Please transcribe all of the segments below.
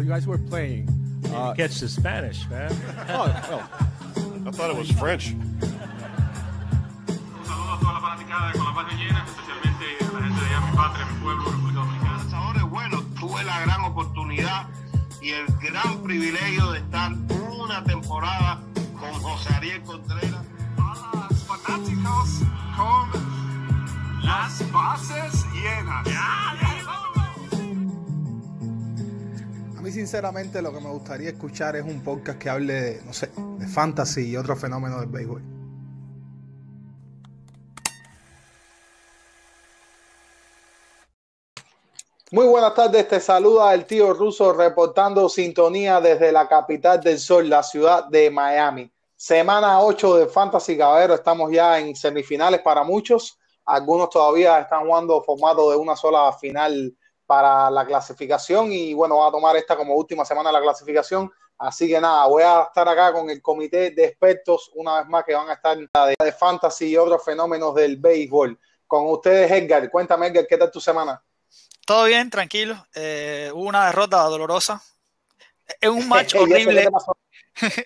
while you guys were playing. Uh, catch the Spanish, man. oh, well. I thought it was French. bueno, tuve la gran oportunidad y el gran privilegio de estar una temporada con José Ariel Contreras. A los fanáticos con las bases llenas. Sinceramente lo que me gustaría escuchar es un podcast que hable de, no sé, de fantasy y otros fenómenos del béisbol. Muy buenas tardes, te saluda el tío ruso reportando sintonía desde la capital del sol, la ciudad de Miami. Semana 8 de Fantasy Caballero, estamos ya en semifinales para muchos, algunos todavía están jugando formato de una sola final para la clasificación y bueno, va a tomar esta como última semana de la clasificación. Así que nada, voy a estar acá con el comité de expertos una vez más que van a estar de, de fantasy y otros fenómenos del béisbol. Con ustedes, Edgar. Cuéntame, Edgar, ¿qué tal tu semana? Todo bien, tranquilo. Eh, hubo una derrota dolorosa. En un match horrible.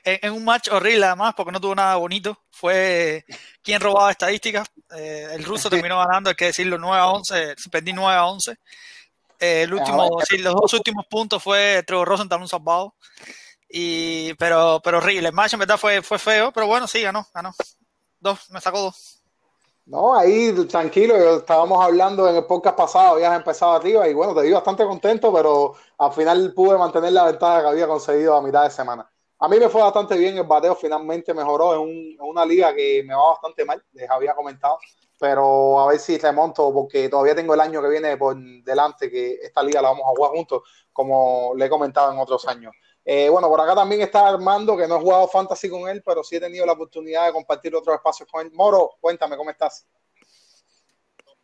en un match horrible, además, porque no tuvo nada bonito. Fue quien robaba estadísticas. Eh, el ruso terminó ganando, hay que decirlo, 9 a 11. Perdí 9 a 11. Eh, el último, sí, los dos últimos puntos fue Trevor Rosenthal un salvado. Y, pero, pero horrible. El match en verdad fue, fue feo, pero bueno, sí, ganó, ganó. Dos, me sacó dos. No, ahí tranquilo, estábamos hablando en el podcast pasado, habías empezado arriba y bueno, te vi bastante contento, pero al final pude mantener la ventaja que había conseguido a mitad de semana. A mí me fue bastante bien, el bateo finalmente mejoró en, un, en una liga que me va bastante mal, les había comentado, pero a ver si remonto porque todavía tengo el año que viene por delante, que esta liga la vamos a jugar juntos, como le he comentado en otros años. Eh, bueno, por acá también está Armando, que no he jugado fantasy con él, pero sí he tenido la oportunidad de compartir otros espacios con él. Moro, cuéntame, ¿cómo estás?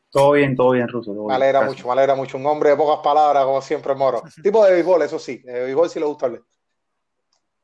Todo bien, todo bien, Ruso. Todo me alegra mucho, me alegra mucho. Un hombre de pocas palabras, como siempre, Moro. tipo de béisbol, eso sí, de béisbol sí le gusta hablar.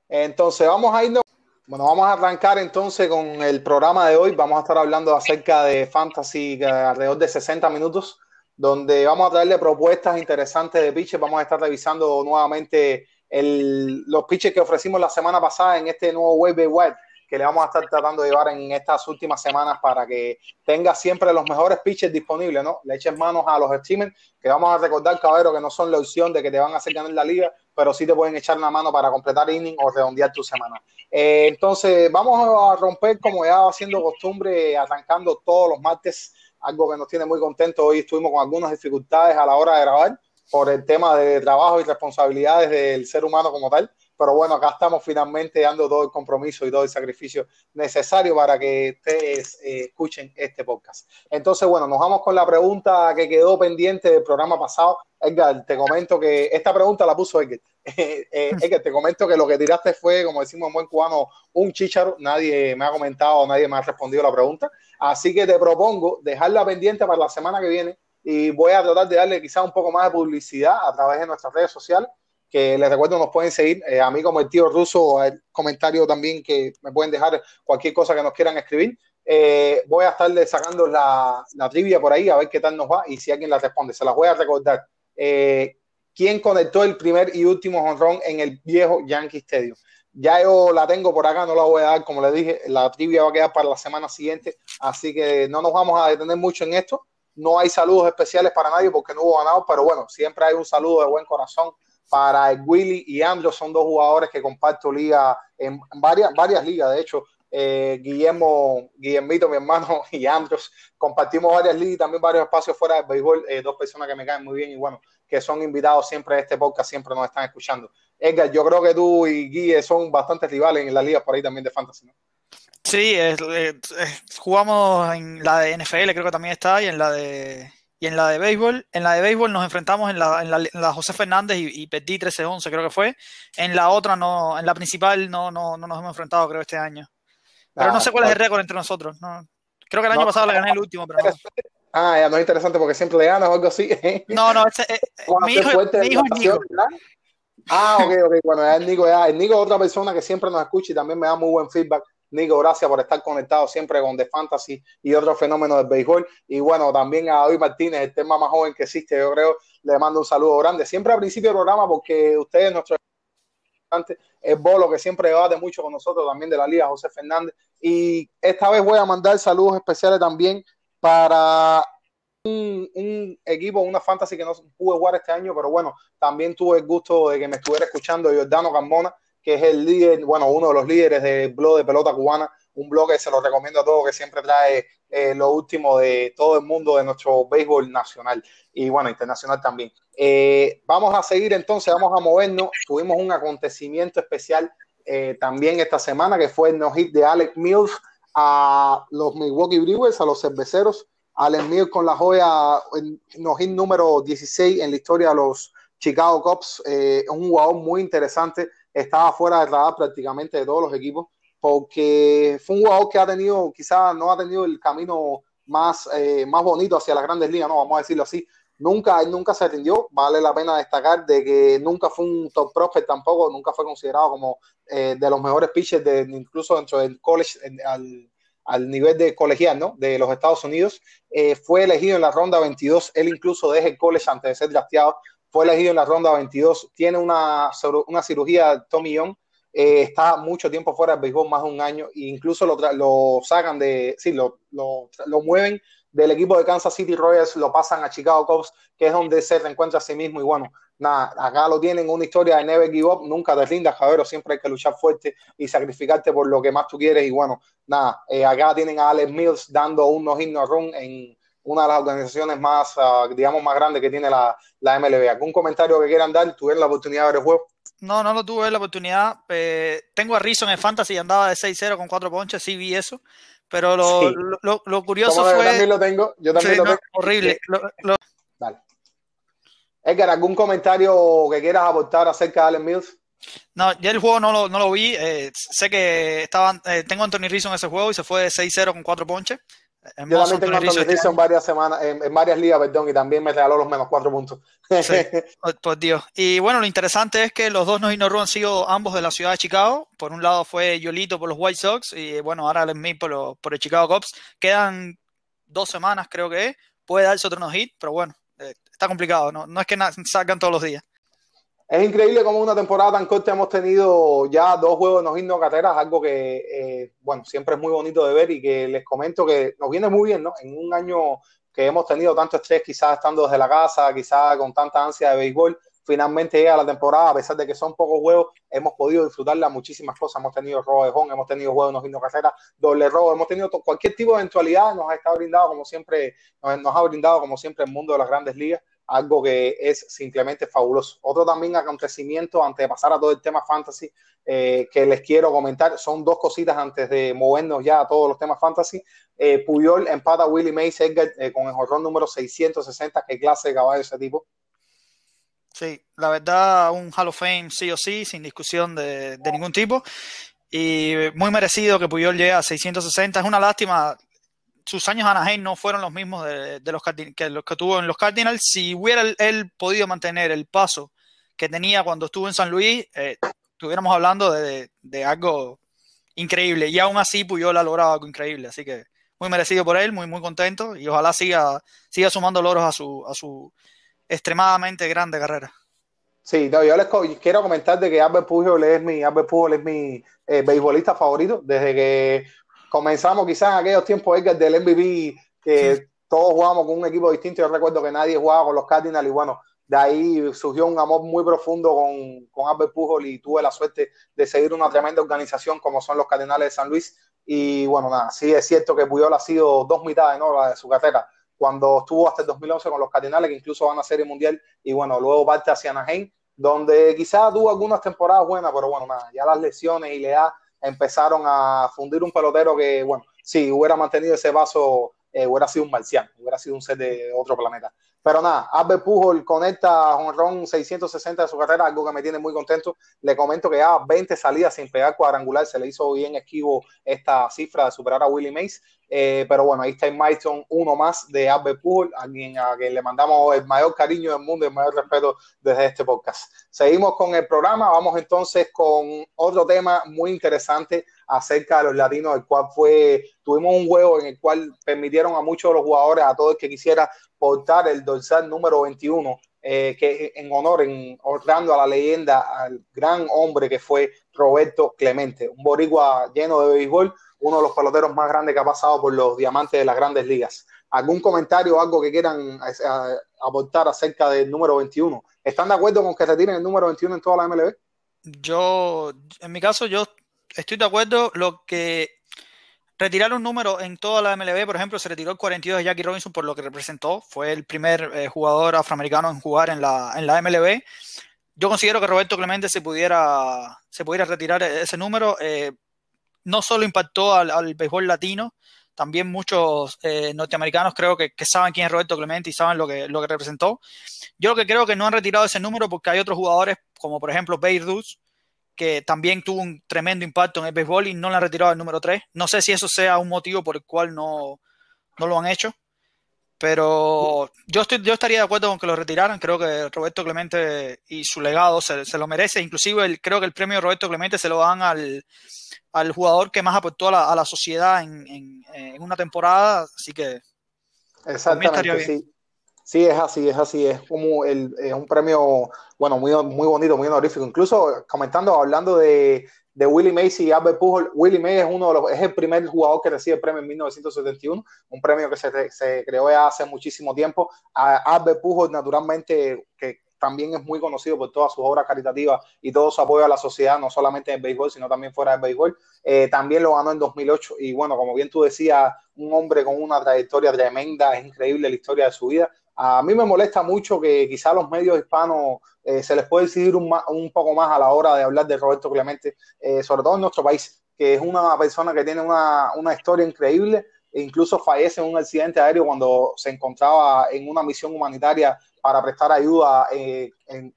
Entonces, vamos a irnos. Bueno, vamos a arrancar entonces con el programa de hoy. Vamos a estar hablando acerca de fantasy alrededor de 60 minutos, donde vamos a traerle propuestas interesantes de pitches. Vamos a estar revisando nuevamente el, los pitches que ofrecimos la semana pasada en este nuevo Wave Web que le vamos a estar tratando de llevar en estas últimas semanas para que tenga siempre los mejores pitches disponibles, ¿no? Le eches manos a los streamers, que vamos a recordar, caballero, que no son la opción de que te van a hacer ganar la liga, pero sí te pueden echar la mano para completar inning o redondear tu semana. Eh, entonces, vamos a romper, como ya va siendo costumbre, arrancando todos los martes, algo que nos tiene muy contentos. Hoy estuvimos con algunas dificultades a la hora de grabar por el tema de trabajo y responsabilidades del ser humano como tal pero bueno, acá estamos finalmente dando todo el compromiso y todo el sacrificio necesario para que ustedes eh, escuchen este podcast. Entonces, bueno, nos vamos con la pregunta que quedó pendiente del programa pasado. Edgar, te comento que esta pregunta la puso Edgar. Eh, Edgar, te comento que lo que tiraste fue, como decimos en buen cubano, un chicharo. Nadie me ha comentado, nadie me ha respondido la pregunta. Así que te propongo dejarla pendiente para la semana que viene y voy a tratar de darle quizás un poco más de publicidad a través de nuestras redes sociales que les recuerdo nos pueden seguir eh, a mí como el tío ruso, el comentario también que me pueden dejar cualquier cosa que nos quieran escribir. Eh, voy a estarle sacando la, la, trivia por ahí a ver qué tal nos va y si alguien la responde. Se las voy a recordar. Eh, ¿Quién conectó el primer y último honrón en el viejo Yankee Stadium? Ya yo la tengo por acá, no la voy a dar, como les dije, la trivia va a quedar para la semana siguiente, así que no nos vamos a detener mucho en esto. No hay saludos especiales para nadie porque no hubo ganado, pero bueno, siempre hay un saludo de buen corazón para Willy y Andrew son dos jugadores que comparto liga en varias, varias ligas, de hecho, eh, Guillermo, Guillermito, mi hermano, y Andros, compartimos varias ligas y también varios espacios fuera del béisbol, eh, dos personas que me caen muy bien y bueno, que son invitados siempre a este podcast, siempre nos están escuchando. Edgar, yo creo que tú y Guille son bastante rivales en las ligas por ahí también de fantasy, ¿no? Sí, jugamos en la de NFL, creo que también está, y en la de y en la de béisbol, en la de béisbol nos enfrentamos en la, en la, en la José Fernández y, y perdí 13-11, creo que fue. En la otra, no, en la principal, no, no, no nos hemos enfrentado, creo, este año. Pero ah, no sé cuál es el récord entre nosotros. No. Creo que el año no, pasado le gané el último, pero no. Ah, ya no es interesante porque siempre le ganas o algo así. No, no, ese, eh, mi, hijo, mi hijo es Nico. Ah, ok, ok. Bueno, el Nico, ya, el Nico es otra persona que siempre nos escucha y también me da muy buen feedback Nico, gracias por estar conectado siempre con The Fantasy y otros fenómenos del béisbol. Y bueno, también a David Martínez, el tema más joven que existe, yo creo, le mando un saludo grande. Siempre al principio del programa, porque ustedes, nuestro es Bolo, que siempre debate mucho con nosotros, también de la Liga, José Fernández. Y esta vez voy a mandar saludos especiales también para un, equipo, una fantasy que no pude jugar este año, pero bueno, también tuve el gusto de que me estuviera escuchando Jordano Carmona, que es el líder, bueno, uno de los líderes del blog de pelota cubana, un blog que se lo recomiendo a todos, que siempre trae eh, lo último de todo el mundo de nuestro béisbol nacional y bueno, internacional también. Eh, vamos a seguir entonces, vamos a movernos. Tuvimos un acontecimiento especial eh, también esta semana que fue el no-hit de Alex Mills a los Milwaukee Brewers, a los cerveceros. Alex Mills con la joya, no-hit número 16 en la historia de los Chicago Cubs, un jugador muy interesante, estaba fuera de radar prácticamente de todos los equipos porque fue un jugador que ha tenido, quizás no ha tenido el camino más, eh, más bonito hacia las grandes ligas, no vamos a decirlo así. Nunca, nunca se atendió, vale la pena destacar de que nunca fue un top prospect tampoco, nunca fue considerado como eh, de los mejores pitchers, de, incluso dentro del college, al, al, nivel de colegial, ¿no? De los Estados Unidos. Eh, fue elegido en la ronda 22, él incluso deja el college antes de ser drafteado, fue elegido en la ronda 22, tiene una, una cirugía Tommy Young, eh, está mucho tiempo fuera del béisbol, más de un año, e incluso lo, lo sacan de, sí, lo, lo, lo, mueven del equipo de Kansas City Royals, lo pasan a Chicago Cubs, que es donde se reencuentra a sí mismo. Y bueno, nada, acá lo tienen, una historia de never give up, nunca te rindas, cabrón, siempre hay que luchar fuerte y sacrificarte por lo que más tú quieres. Y bueno, nada, eh, acá tienen a Alex Mills dando un no run en una de las organizaciones más, uh, digamos, más grandes que tiene la, la MLB. ¿Algún comentario que quieran dar? ¿Tuvieron la oportunidad de ver el juego? No, no lo tuve la oportunidad. Eh, tengo a Rizzo en Fantasy, andaba de 6-0 con 4 ponches, sí vi eso. Pero lo, sí. lo, lo, curioso Como fue. Yo también lo tengo. Yo también sí, lo no, tengo. Horrible. Lo, Dale. Edgar, ¿algún comentario que quieras aportar acerca de Allen Mills? No, ya el juego no lo, no lo vi. Eh, sé que estaban, eh, tengo a Anthony Rizzo en ese juego y se fue de 6-0 con 4 ponches. Yo también tengo Anthony Rizzo en varias semanas, en, en, varias ligas, perdón, y también me regaló los menos cuatro puntos. Sí, pues Dios. Y bueno, lo interesante es que los dos no no han sido ambos de la ciudad de Chicago. Por un lado fue Yolito por los White Sox y bueno, ahora Smith por, los, por el Chicago Cubs. Quedan dos semanas, creo que es. Puede darse otro no hit, pero bueno, eh, está complicado. No, no es que salgan todos los días. Es increíble como una temporada tan corta hemos tenido ya dos juegos no hit no carreras, algo que, eh, bueno, siempre es muy bonito de ver y que les comento que nos viene muy bien, ¿no? En un año que hemos tenido tanto estrés, quizás estando desde la casa, quizás con tanta ansia de béisbol, finalmente llega la temporada, a pesar de que son pocos juegos, hemos podido disfrutarla muchísimas cosas. Hemos tenido robo de home, hemos tenido juegos no hit no carreras, doble robo, hemos tenido cualquier tipo de eventualidad, nos ha estado brindado como siempre, nos, nos ha brindado como siempre el mundo de las grandes ligas algo que es simplemente fabuloso. Otro también acontecimiento, antes de pasar a todo el tema fantasy, eh, que les quiero comentar, son dos cositas antes de movernos ya a todos los temas fantasy. Eh, Puyol empata a Willie Mays Edgar eh, con el jorrón número 660, qué clase de caballo ese tipo. Sí, la verdad, un Hall of Fame sí o sí, sin discusión de, ningún tipo. Y muy merecido que Puyol llegue a 660. Es una lástima sus años Anaheim no fueron los mismos de, los que los que tuvo en los Cardinals. Si hubiera él, podido mantener el paso que tenía cuando estuvo en San Luis, eh, estuviéramos hablando de, de, algo increíble. Y aún así Puyol ha logrado algo increíble. Así que muy merecido por él, muy, muy contento. Y ojalá siga, siga sumando logros a su, a su extremadamente grande carrera. Sí, no, yo les quiero comentar de que Albert Pujol es mi, Albert Pujol es mi eh, beisbolista favorito desde que comenzamos quizás en aquellos tiempos Edgar, del MVP que sí. todos jugábamos con un equipo distinto. Yo recuerdo que nadie jugaba con los Cardinals y bueno, de ahí surgió un amor muy profundo con, con Albert Pujol y tuve la suerte de seguir una tremenda organización como son los Cardinales de San Luis. Y bueno, nada, sí es cierto que Pujol ha sido dos mitades ¿no? de su carrera. Cuando estuvo hasta el 2011 con los Cardinales, que incluso van a Serie Mundial, y bueno, luego parte hacia Anaheim, donde quizás tuvo algunas temporadas buenas, pero bueno, nada, ya las lesiones y le da empezaron a fundir un pelotero que, bueno, si hubiera mantenido ese vaso, eh, hubiera sido un marciano, hubiera sido un ser de otro planeta. Pero nada, Albert Pujol conecta honrón 660 de su carrera, algo que me tiene muy contento. Le comento que ya 20 salidas sin pegar cuadrangular, se le hizo bien esquivo esta cifra de superar a Willie Mays. Eh, pero bueno, ahí está en Milestone, uno más de Albert Pujol, a quien, a quien le mandamos el mayor cariño del mundo y el mayor respeto desde este podcast. Seguimos con el programa, vamos entonces con otro tema muy interesante. Acerca de los latinos, el cual fue, tuvimos un juego en el cual permitieron a muchos de los jugadores, a todos el que quisiera portar el dorsal número 21, eh, que en honor, en honrando a la leyenda, al gran hombre que fue Roberto Clemente, un boricua lleno de béisbol, uno de los peloteros más grandes que ha pasado por los diamantes de las grandes ligas. ¿Algún comentario o algo que quieran aportar acerca del número 21? ¿Están de acuerdo con que retiren el número 21 en toda la MLB? Yo, en mi caso, yo estoy de acuerdo. Lo que retirar un número en toda la MLB, por ejemplo, se retiró el 42 de Jackie Robinson por lo que representó. Fue el primer eh, jugador afroamericano en jugar en la, en la MLB. Yo considero que Roberto Clemente se pudiera, se pudiera retirar ese número. Eh, no solo impactó al, al béisbol latino, también muchos eh, norteamericanos creo que, saben quién es Roberto Clemente y saben lo que, lo que representó. Yo lo que creo que no han retirado ese número porque hay otros jugadores, como por ejemplo Babe Ruth, que también tuvo un tremendo impacto en el béisbol y no le han retirado el número 3. No sé si eso sea un motivo por el cual no, no lo han hecho, pero yo, estoy, yo estaría de acuerdo con que lo retiraran. Creo que Roberto Clemente y su legado se, se lo merece. Inclusive el, creo que el premio Roberto Clemente se lo dan al, al jugador que más aportó a la, a la sociedad en, en, una temporada, así que Exactamente, sí. Sí, es así, es así, es como el, es un premio, bueno, muy, muy bonito, muy honorífico. Incluso comentando, hablando de, de Willie Mays y Albert Pujol, Willie Mays es uno de los, es el primer jugador que recibe el premio en 1971, un premio que se, se creó ya hace muchísimo tiempo. A Albert Pujol, naturalmente, que también es muy conocido por todas sus obras caritativas y todo su apoyo a la sociedad, no solamente en el béisbol, sino también fuera del béisbol. Eh, también lo ganó en 2008 y bueno, como bien tú decías, un hombre con una trayectoria tremenda, es increíble la historia de su vida. A mí me molesta mucho que quizá los medios hispanos eh, se les puede decidir un, poco más a la hora de hablar de Roberto Clemente, eh, sobre todo en nuestro país, que es una persona que tiene una, una historia increíble, e incluso fallece en un accidente aéreo cuando se encontraba en una misión humanitaria para prestar ayuda eh, en,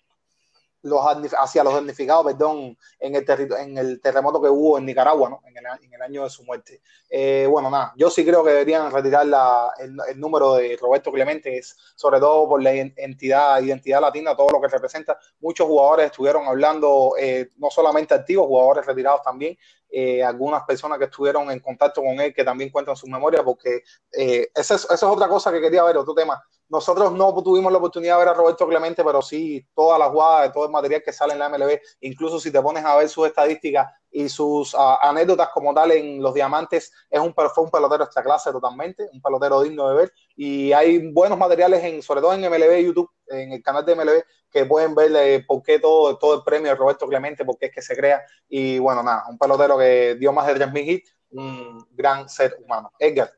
los, hacia los damnificados perdón, en, el en el terremoto que hubo en Nicaragua, ¿no? en, el, en el año de su muerte. Eh, bueno, nada, yo sí creo que deberían retirar la, el, el, número de Roberto Clemente, es, sobre todo por la entidad, identidad latina, todo lo que representa. Muchos jugadores estuvieron hablando, eh, no solamente activos, jugadores retirados también, eh, algunas personas que estuvieron en contacto con él que también cuentan sus memorias, porque eh, esa, es, esa, es, otra cosa que quería ver, otro tema. Nosotros no tuvimos la oportunidad de ver a Roberto Clemente, pero sí todas las jugadas, todo el material que sale en la MLB, incluso si te pones a ver sus estadísticas y sus uh, anécdotas como tal en los diamantes, es un, fue un pelotero esta clase totalmente, un pelotero digno de ver. Y hay buenos materiales, en, sobre todo en MLB YouTube, en el canal de MLB, que pueden ver eh, por qué todo, todo el premio de Roberto Clemente, por qué es que se crea. Y bueno, nada, un pelotero que dio más de 3.000 hits, un gran ser humano. Edgar.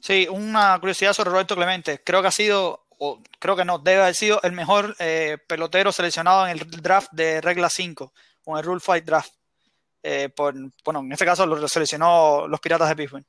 Sí, una curiosidad sobre Roberto Clemente. Creo que ha sido, o creo que no, debe haber sido el mejor eh, pelotero seleccionado en el draft de regla 5, o en el Rule 5 draft. Eh, por, bueno, en este caso lo seleccionó los Piratas de Pittsburgh.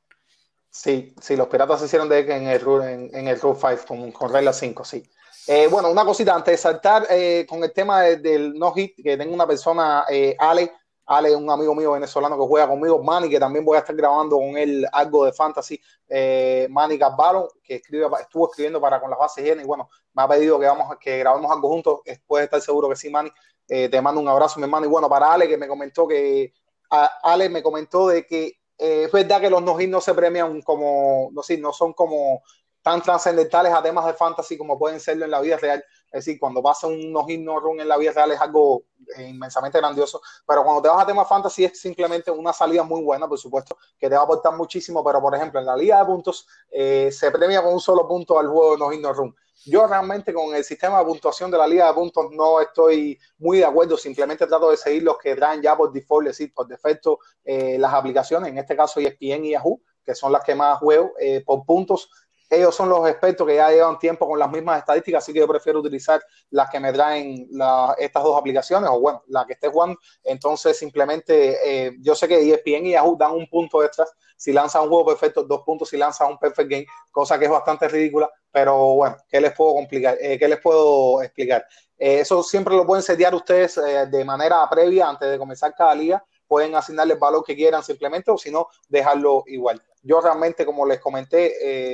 Sí, sí, los Piratas se hicieron de en el, en, en el Rule 5 con, con regla 5, sí. Eh, bueno, una cosita antes de saltar eh, con el tema de, del no hit, que tengo una persona, Ale, Ale, un amigo mío venezolano que juega conmigo, Manny, que también voy a estar grabando con él algo de fantasy, eh, Manny Carvalho, que estuvo escribiendo para con las bases llenas y bueno, me ha pedido que vamos que grabemos algo juntos, puedes estar seguro que sí, Manny. Eh, te mando un abrazo, mi hermano. Y bueno, para Ale, que me comentó que, Ale me comentó de que eh, es verdad que los no no se premian como, no sé, no son como tan trascendentales a temas de fantasy como pueden serlo en la vida real. Es decir, cuando pasa un no hit no run en la vida real es algo eh, inmensamente grandioso, pero cuando te vas a temas fantasy es simplemente una salida muy buena, por supuesto, que te va a aportar muchísimo, pero por ejemplo en la liga de puntos eh, se premia con un solo punto al juego de no no run. Yo realmente con el sistema de puntuación de la liga de puntos no estoy muy de acuerdo, simplemente trato de seguir los que traen ya por default, es decir, por defecto eh, las aplicaciones, en este caso ESPN y Yahoo, que son las que más juego por puntos ellos son los expertos que ya llevan tiempo con las mismas estadísticas, así que yo prefiero utilizar las que me traen la, estas dos aplicaciones, o bueno, la que esté jugando. Entonces, simplemente, eh, yo sé que ESPN y Yahoo dan un punto extra si lanzan un juego perfecto, dos puntos si lanzan un perfect game, cosa que es bastante ridícula, pero bueno, ¿qué les puedo complicar? Eh, ¿Qué les puedo explicar? Eh, eso siempre lo pueden setear ustedes eh, de manera previa antes de comenzar cada liga pueden asignarle el valor que quieran simplemente o si no, dejarlo igual. Yo realmente, como les comenté,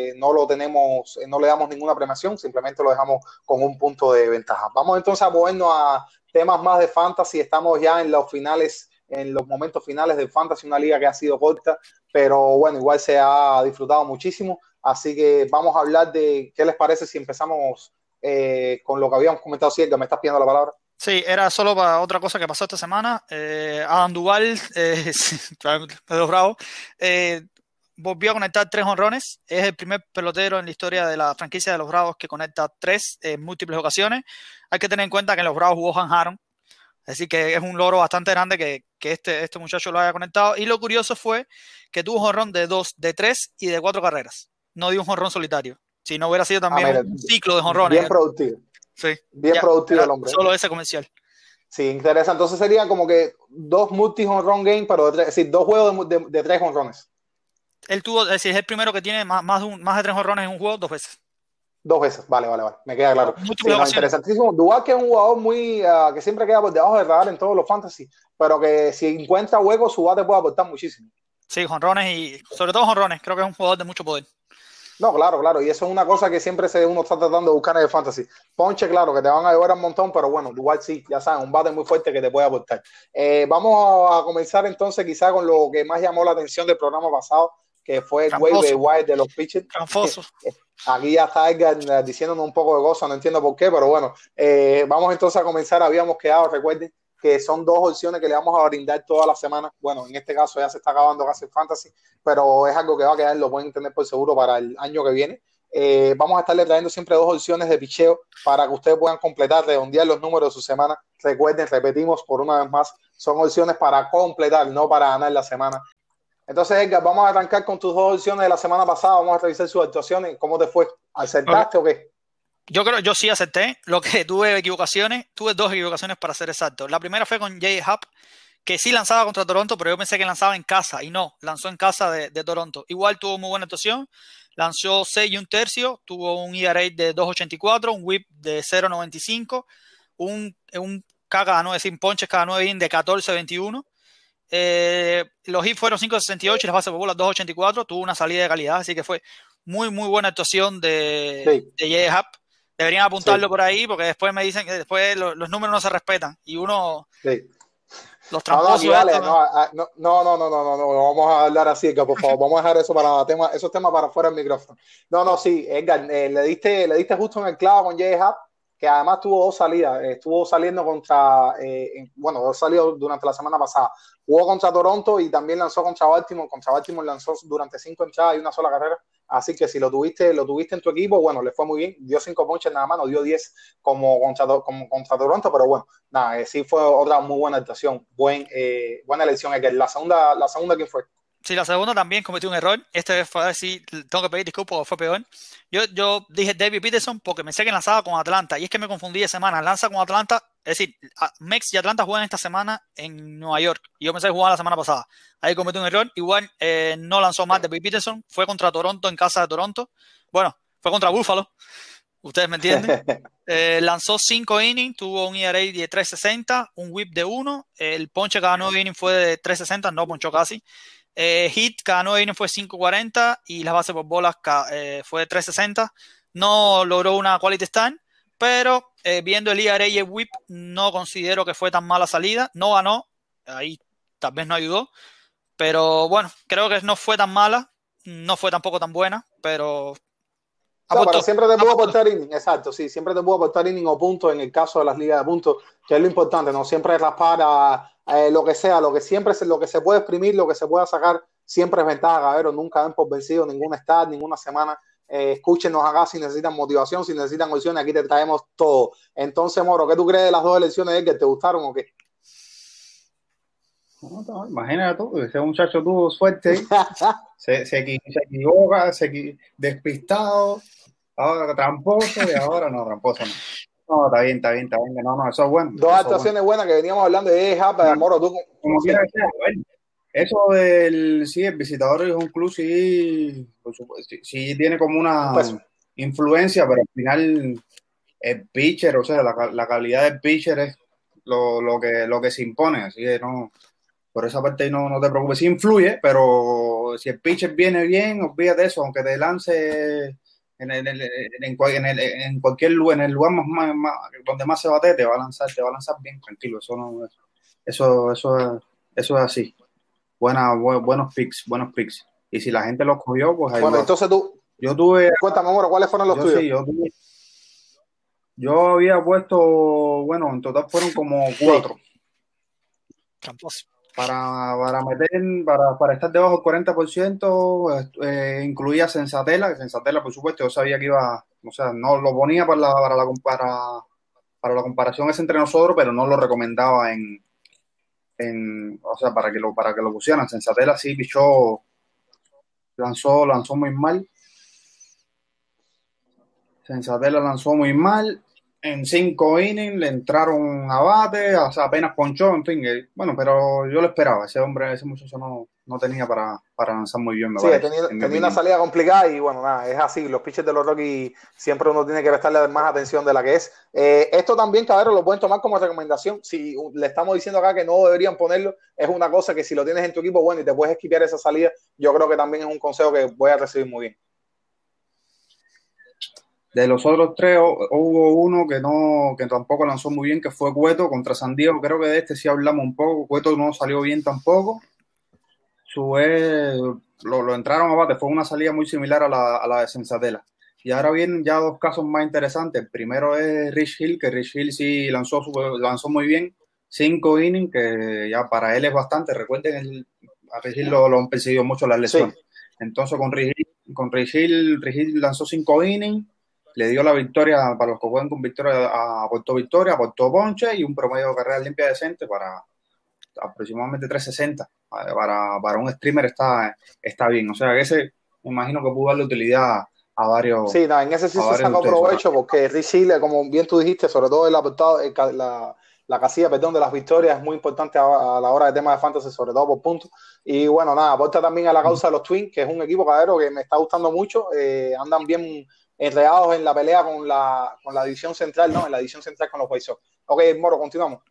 eh, no lo tenemos, eh, no le damos ninguna premiación, simplemente lo dejamos con un punto de ventaja. Vamos entonces a movernos a temas más de fantasy. Estamos ya en los finales en los momentos finales del Fantasy, una liga que ha sido corta, pero bueno, igual se ha disfrutado muchísimo. Así que vamos a hablar de qué les parece si empezamos eh, con lo que habíamos comentado. Que me estás pidiendo la palabra. Sí, era solo para otra cosa que pasó esta semana. Eh, Adam Duval, eh, Pedro Bravo, eh, volvió a conectar tres honrones. Es el primer pelotero en la historia de la franquicia de los Bravos que conecta tres en múltiples ocasiones. Hay que tener en cuenta que en los Bravos jugó Han Haron. Así que es un logro bastante grande que, que este, este muchacho lo haya conectado. Y lo curioso fue que tuvo honrón de dos, de tres y de cuatro carreras. No dio un honrón solitario. Si no hubiera sido también Ah, mira, un ciclo de honrones. Bien productivo. Sí. Bien Ya, productivo el hombre. Solo ese comercial. Sí, interesa. Entonces serían como que dos multi honrón game, pero de tres, es decir, dos juegos de, de- de tres honrones. Él tuvo, es decir, es el primero que tiene más, más, de, un- más de tres honrones en un juego dos veces. Dos veces, vale, vale, vale. Me queda claro. Sí, no, interesantísimo. Duval que es un jugador muy ah, que siempre queda por debajo del radar en todos los fantasy, pero que si encuentra huecos, su bate puede aportar muchísimo. Sí, honrones y sobre todo honrones. Creo que es un jugador de mucho poder. No, claro, claro. Y eso es una cosa que siempre se, uno está tratando de buscar en el fantasy. Ponche, claro, que te van a llevar un montón, pero bueno, Duval sí, ya saben, un bate muy fuerte que te puede aportar. Eh, vamos a, comenzar entonces quizá con lo que más llamó la atención del programa pasado, que fue el waiver wire de los pitchers. Tramposo. Aquí ya está Edgar eh, diciéndonos un poco de cosas, no entiendo por qué, pero bueno, eh, vamos entonces a comenzar. Habíamos quedado, recuerden, que son dos opciones que le vamos a brindar toda la semana. Bueno, en este caso ya se está acabando casi el fantasy, pero es algo que va a quedar, lo pueden tener por seguro para el año que viene. Eh, vamos a estarle trayendo siempre dos opciones de picheo para que ustedes puedan completar, redondear los números de su semana. Recuerden, repetimos por una vez más, son opciones para completar, no para ganar la semana. Entonces, Edgar, vamos a arrancar con tus dos opciones de la semana pasada. Vamos a revisar sus actuaciones. ¿Cómo te fue? ¿Acertaste o qué? Yo creo, yo sí acepté. Lo que tuve equivocaciones, tuve dos equivocaciones para ser exacto. La primera fue con Jay Hub, que sí lanzaba contra Toronto, pero yo pensé que lanzaba en casa y no, lanzó en casa de, de Toronto. Igual tuvo muy buena actuación, lanzó 6 y un tercio, tuvo un ERA de 2.84, un whip de 0.95, un, un cada no decir ponches cada 9 in de 14.21. Eh, los hits fueron 5.68 y las bases por bolas 2.84, tuvo una salida de calidad, así que fue muy, muy buena actuación de, Sí. de Jay Happ. Deberían apuntarlo por ahí porque después me dicen que después los, números no se respetan y uno... Sí. Los ah, tramposos. Ah, no, no, no, no, no, no, no, no, vamos a hablar así, Edgar, por favor, vamos a dejar eso para tema, esos temas para fuera del micrófono. No, no, sí, Edgar, eh, le, diste, le diste justo en el clavo con J-Hub que además tuvo dos salidas, eh, estuvo saliendo contra, eh, en- bueno, dos salidos durante la semana pasada. Jugó contra Toronto y también lanzó contra Baltimore. Contra Baltimore lanzó durante cinco entradas y una sola carrera. Así que si lo tuviste, lo tuviste en tu equipo, bueno, le fue muy bien. Dio cinco ponches nada más, no dio diez como contra, como contra Toronto, pero bueno, nada, eh, sí fue otra muy buena actuación. Buen, eh, buena elección. Edgar. La segunda, la segunda, ¿quién fue? Sí, la segunda también cometí un error. Esta vez fue así, tengo que pedir disculpas fue peor. Yo, yo dije David Peterson porque pensé que lanzaba con Atlanta y es que me confundí de semana. Lanza con Atlanta, es decir, Mex y Atlanta juegan esta semana en Nueva York y yo pensé que jugaban la semana pasada. Ahí cometí un error. Igual eh, no lanzó más David Peterson, fue contra Toronto en casa de Toronto. Bueno, fue contra Buffalo. Ustedes me entienden. Eh, lanzó 5 innings, tuvo un ERA de 3.60, un whip de 1. El ponche cada 9 innings fue de 3.60, no ponchó casi. Eh, hit cada 9 innings fue 5.40 y las bases por bolas eh, fue de 3.60. No logró una quality stand, pero eh, viendo el ERA y el whip, no considero que fue tan mala salida. No ganó, ahí tal vez no ayudó, pero bueno, creo que no fue tan mala, no fue tampoco tan buena, pero O sea, aportó. pero siempre te puedo aportó. aportar inning, exacto, sí, siempre te puedo aportar inning o puntos en el caso de las ligas de puntos, que es lo importante, no siempre raspar a, a lo que sea, lo que siempre se, lo que se puede exprimir, lo que se pueda sacar, siempre es ventaja, cabrón, nunca den por vencido ningún start, ninguna semana. Eh, escúchenos acá si necesitan motivación, si necesitan opciones, aquí te traemos todo. Entonces, Moro, ¿qué tú crees de las dos elecciones que te gustaron o qué? No, no, imagínate tú, ese muchacho tuvo suerte, se, se, se equivoca, se despistado, ahora tramposo y ahora no, tramposo no. No, está bien, está bien, está bien. No, no, eso es bueno. Dos actuaciones buenas que veníamos hablando de Japa, Moro, tú. Como quiera que sea, bueno. Eso del, sí, el visitador es un club, sí, por supuesto, sí, sí tiene como una Pues- influencia, pero al final el pitcher, o sea, la, la calidad del pitcher es lo, lo, que, lo que se impone, así que no, por esa parte no, no te preocupes, sí influye, pero si el pitcher viene bien, olvídate de eso, aunque te lance en, el- en, el- en cual- en el- en cualquier lugar, en el lugar más, más- más- donde más se bate, te va a lanzar, te va a lanzar bien, tranquilo, eso no, eso, eso es, Eso es así. Buena, buenos picks, buenos picks. Y si la gente los cogió, pues ahí Bueno, entonces tú, Yo tuve, cuéntame, amor, ¿cuáles fueron los yo tuyos? sí, yo tuve- yo había puesto, bueno, en total fueron como cuatro. Tramposo. Para, para meter, para, para estar debajo del 40%, eh, incluía Sensatela, que Sensatela, por supuesto, yo sabía que iba, o sea, no lo ponía para la, para la, para, para la comparación esa entre nosotros, pero no lo recomendaba en, en o sea, para que lo, para que lo pusieran. Sensatela sí pichó, lanzó, lanzó muy mal. Sensatela lanzó muy mal. En cinco innings le entraron a bate, o sea, apenas ponchó, en fin. eh, bueno, pero yo lo esperaba. Ese hombre, ese muchacho no, no tenía para, para lanzar muy bien. me Sí, parece, tenía, una salida complicada y bueno, nada, es así. Los pitchers de los Rockies siempre uno tiene que prestarle más atención de la que es. Eh, esto también, cabrón, lo pueden tomar como recomendación. Si le estamos diciendo acá que no deberían ponerlo, es una cosa que si lo tienes en tu equipo, bueno, y te puedes esquivar esa salida, yo creo que también es un consejo que voy a recibir muy bien. De los otros tres, hu- hubo uno que no, que tampoco lanzó muy bien, que fue Cueto contra San Diego. Creo que de este sí hablamos un poco. Cueto no salió bien tampoco. Su vez lo, lo entraron a bate, fue una salida muy similar a la, a la de Sensatela. Y ahora vienen ya dos casos más interesantes. El primero es Rich Hill, que Rich Hill sí lanzó, lanzó muy bien, cinco innings, que ya para él es bastante. Recuerden, el- a Rich Hill lo, lo han perseguido mucho las lesiones. Entonces con Rich Hill, con Rich Hill, Rich Hill lanzó cinco innings, le dio la victoria para los que juegan con victoria, a Puerto Victoria, aportó Ponche y un promedio de carrera limpia decente para aproximadamente 360. Para, para un streamer está, está bien. O sea que ese me imagino que pudo darle utilidad a varios. Sí, no, en ese sí se sacó provecho porque Rich Hill, como bien tú dijiste, sobre todo el apartado, el la, la casilla perdón, de las victorias es muy importante a, a la hora de temas de fantasy, sobre todo por puntos. Y bueno, nada, aporta también a la causa de los Twins, que es un equipo cadero que me está gustando mucho. eh, andan bien enredados en la pelea con la, con la división central, ¿no? En la división central con los White Sox. Ok, Moro, continuamos.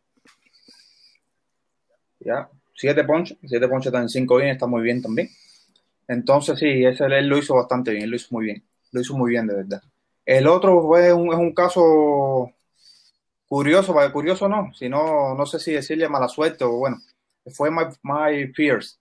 Ya, siete ponches, siete ponches en cinco innings está muy bien también. Entonces, sí, ese él lo hizo bastante bien, lo hizo muy bien, lo hizo muy bien de verdad. El otro fue un, es un caso curioso, curioso no, sino no sé si decirle mala suerte o bueno, fue My, My Fears.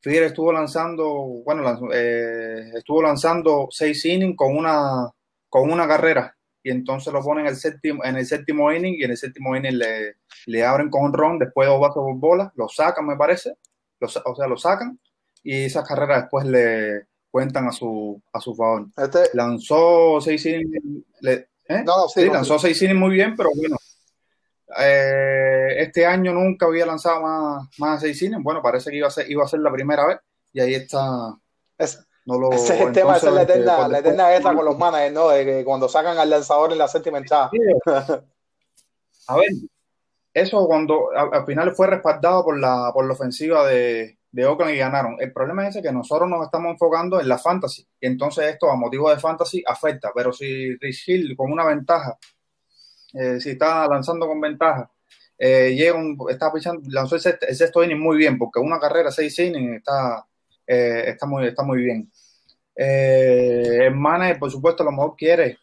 Fear estuvo lanzando, bueno, eh, estuvo lanzando seis innings con una, con una carrera y entonces lo ponen en el séptimo, en el séptimo inning y en el séptimo inning le, le abren con un ron, después dos bases por bola, lo sacan, me parece, lo o sea, lo sacan y esas carreras después le cuentan a su, a su favor. Este, Lanzó seis innings, le- ¿eh? no, no, sí, Sí, no, lanzó seis innings muy bien, pero bueno, eh, este año nunca había lanzado más, más innings. Bueno, parece que iba a ser, iba a ser la primera vez y ahí está. es- No lo, ese es el tema, esa es la eterna, pues, la eterna guerra con los managers, ¿no? De que cuando sacan al lanzador en la séptima entrada. A ver, eso cuando a- al final fue respaldado por la, por la ofensiva de, de Oakland y ganaron. El problema es ese que nosotros nos estamos enfocando en la fantasy y entonces esto a motivo de fantasy afecta, pero si Rich Hill con una ventaja, eh, si está lanzando con ventaja, eh, llega un, está lanzó el sexto, el sexto inning muy bien, porque una carrera seis innings está, eh, está, muy, está muy bien. Eh, manager, por supuesto, a lo mejor quiere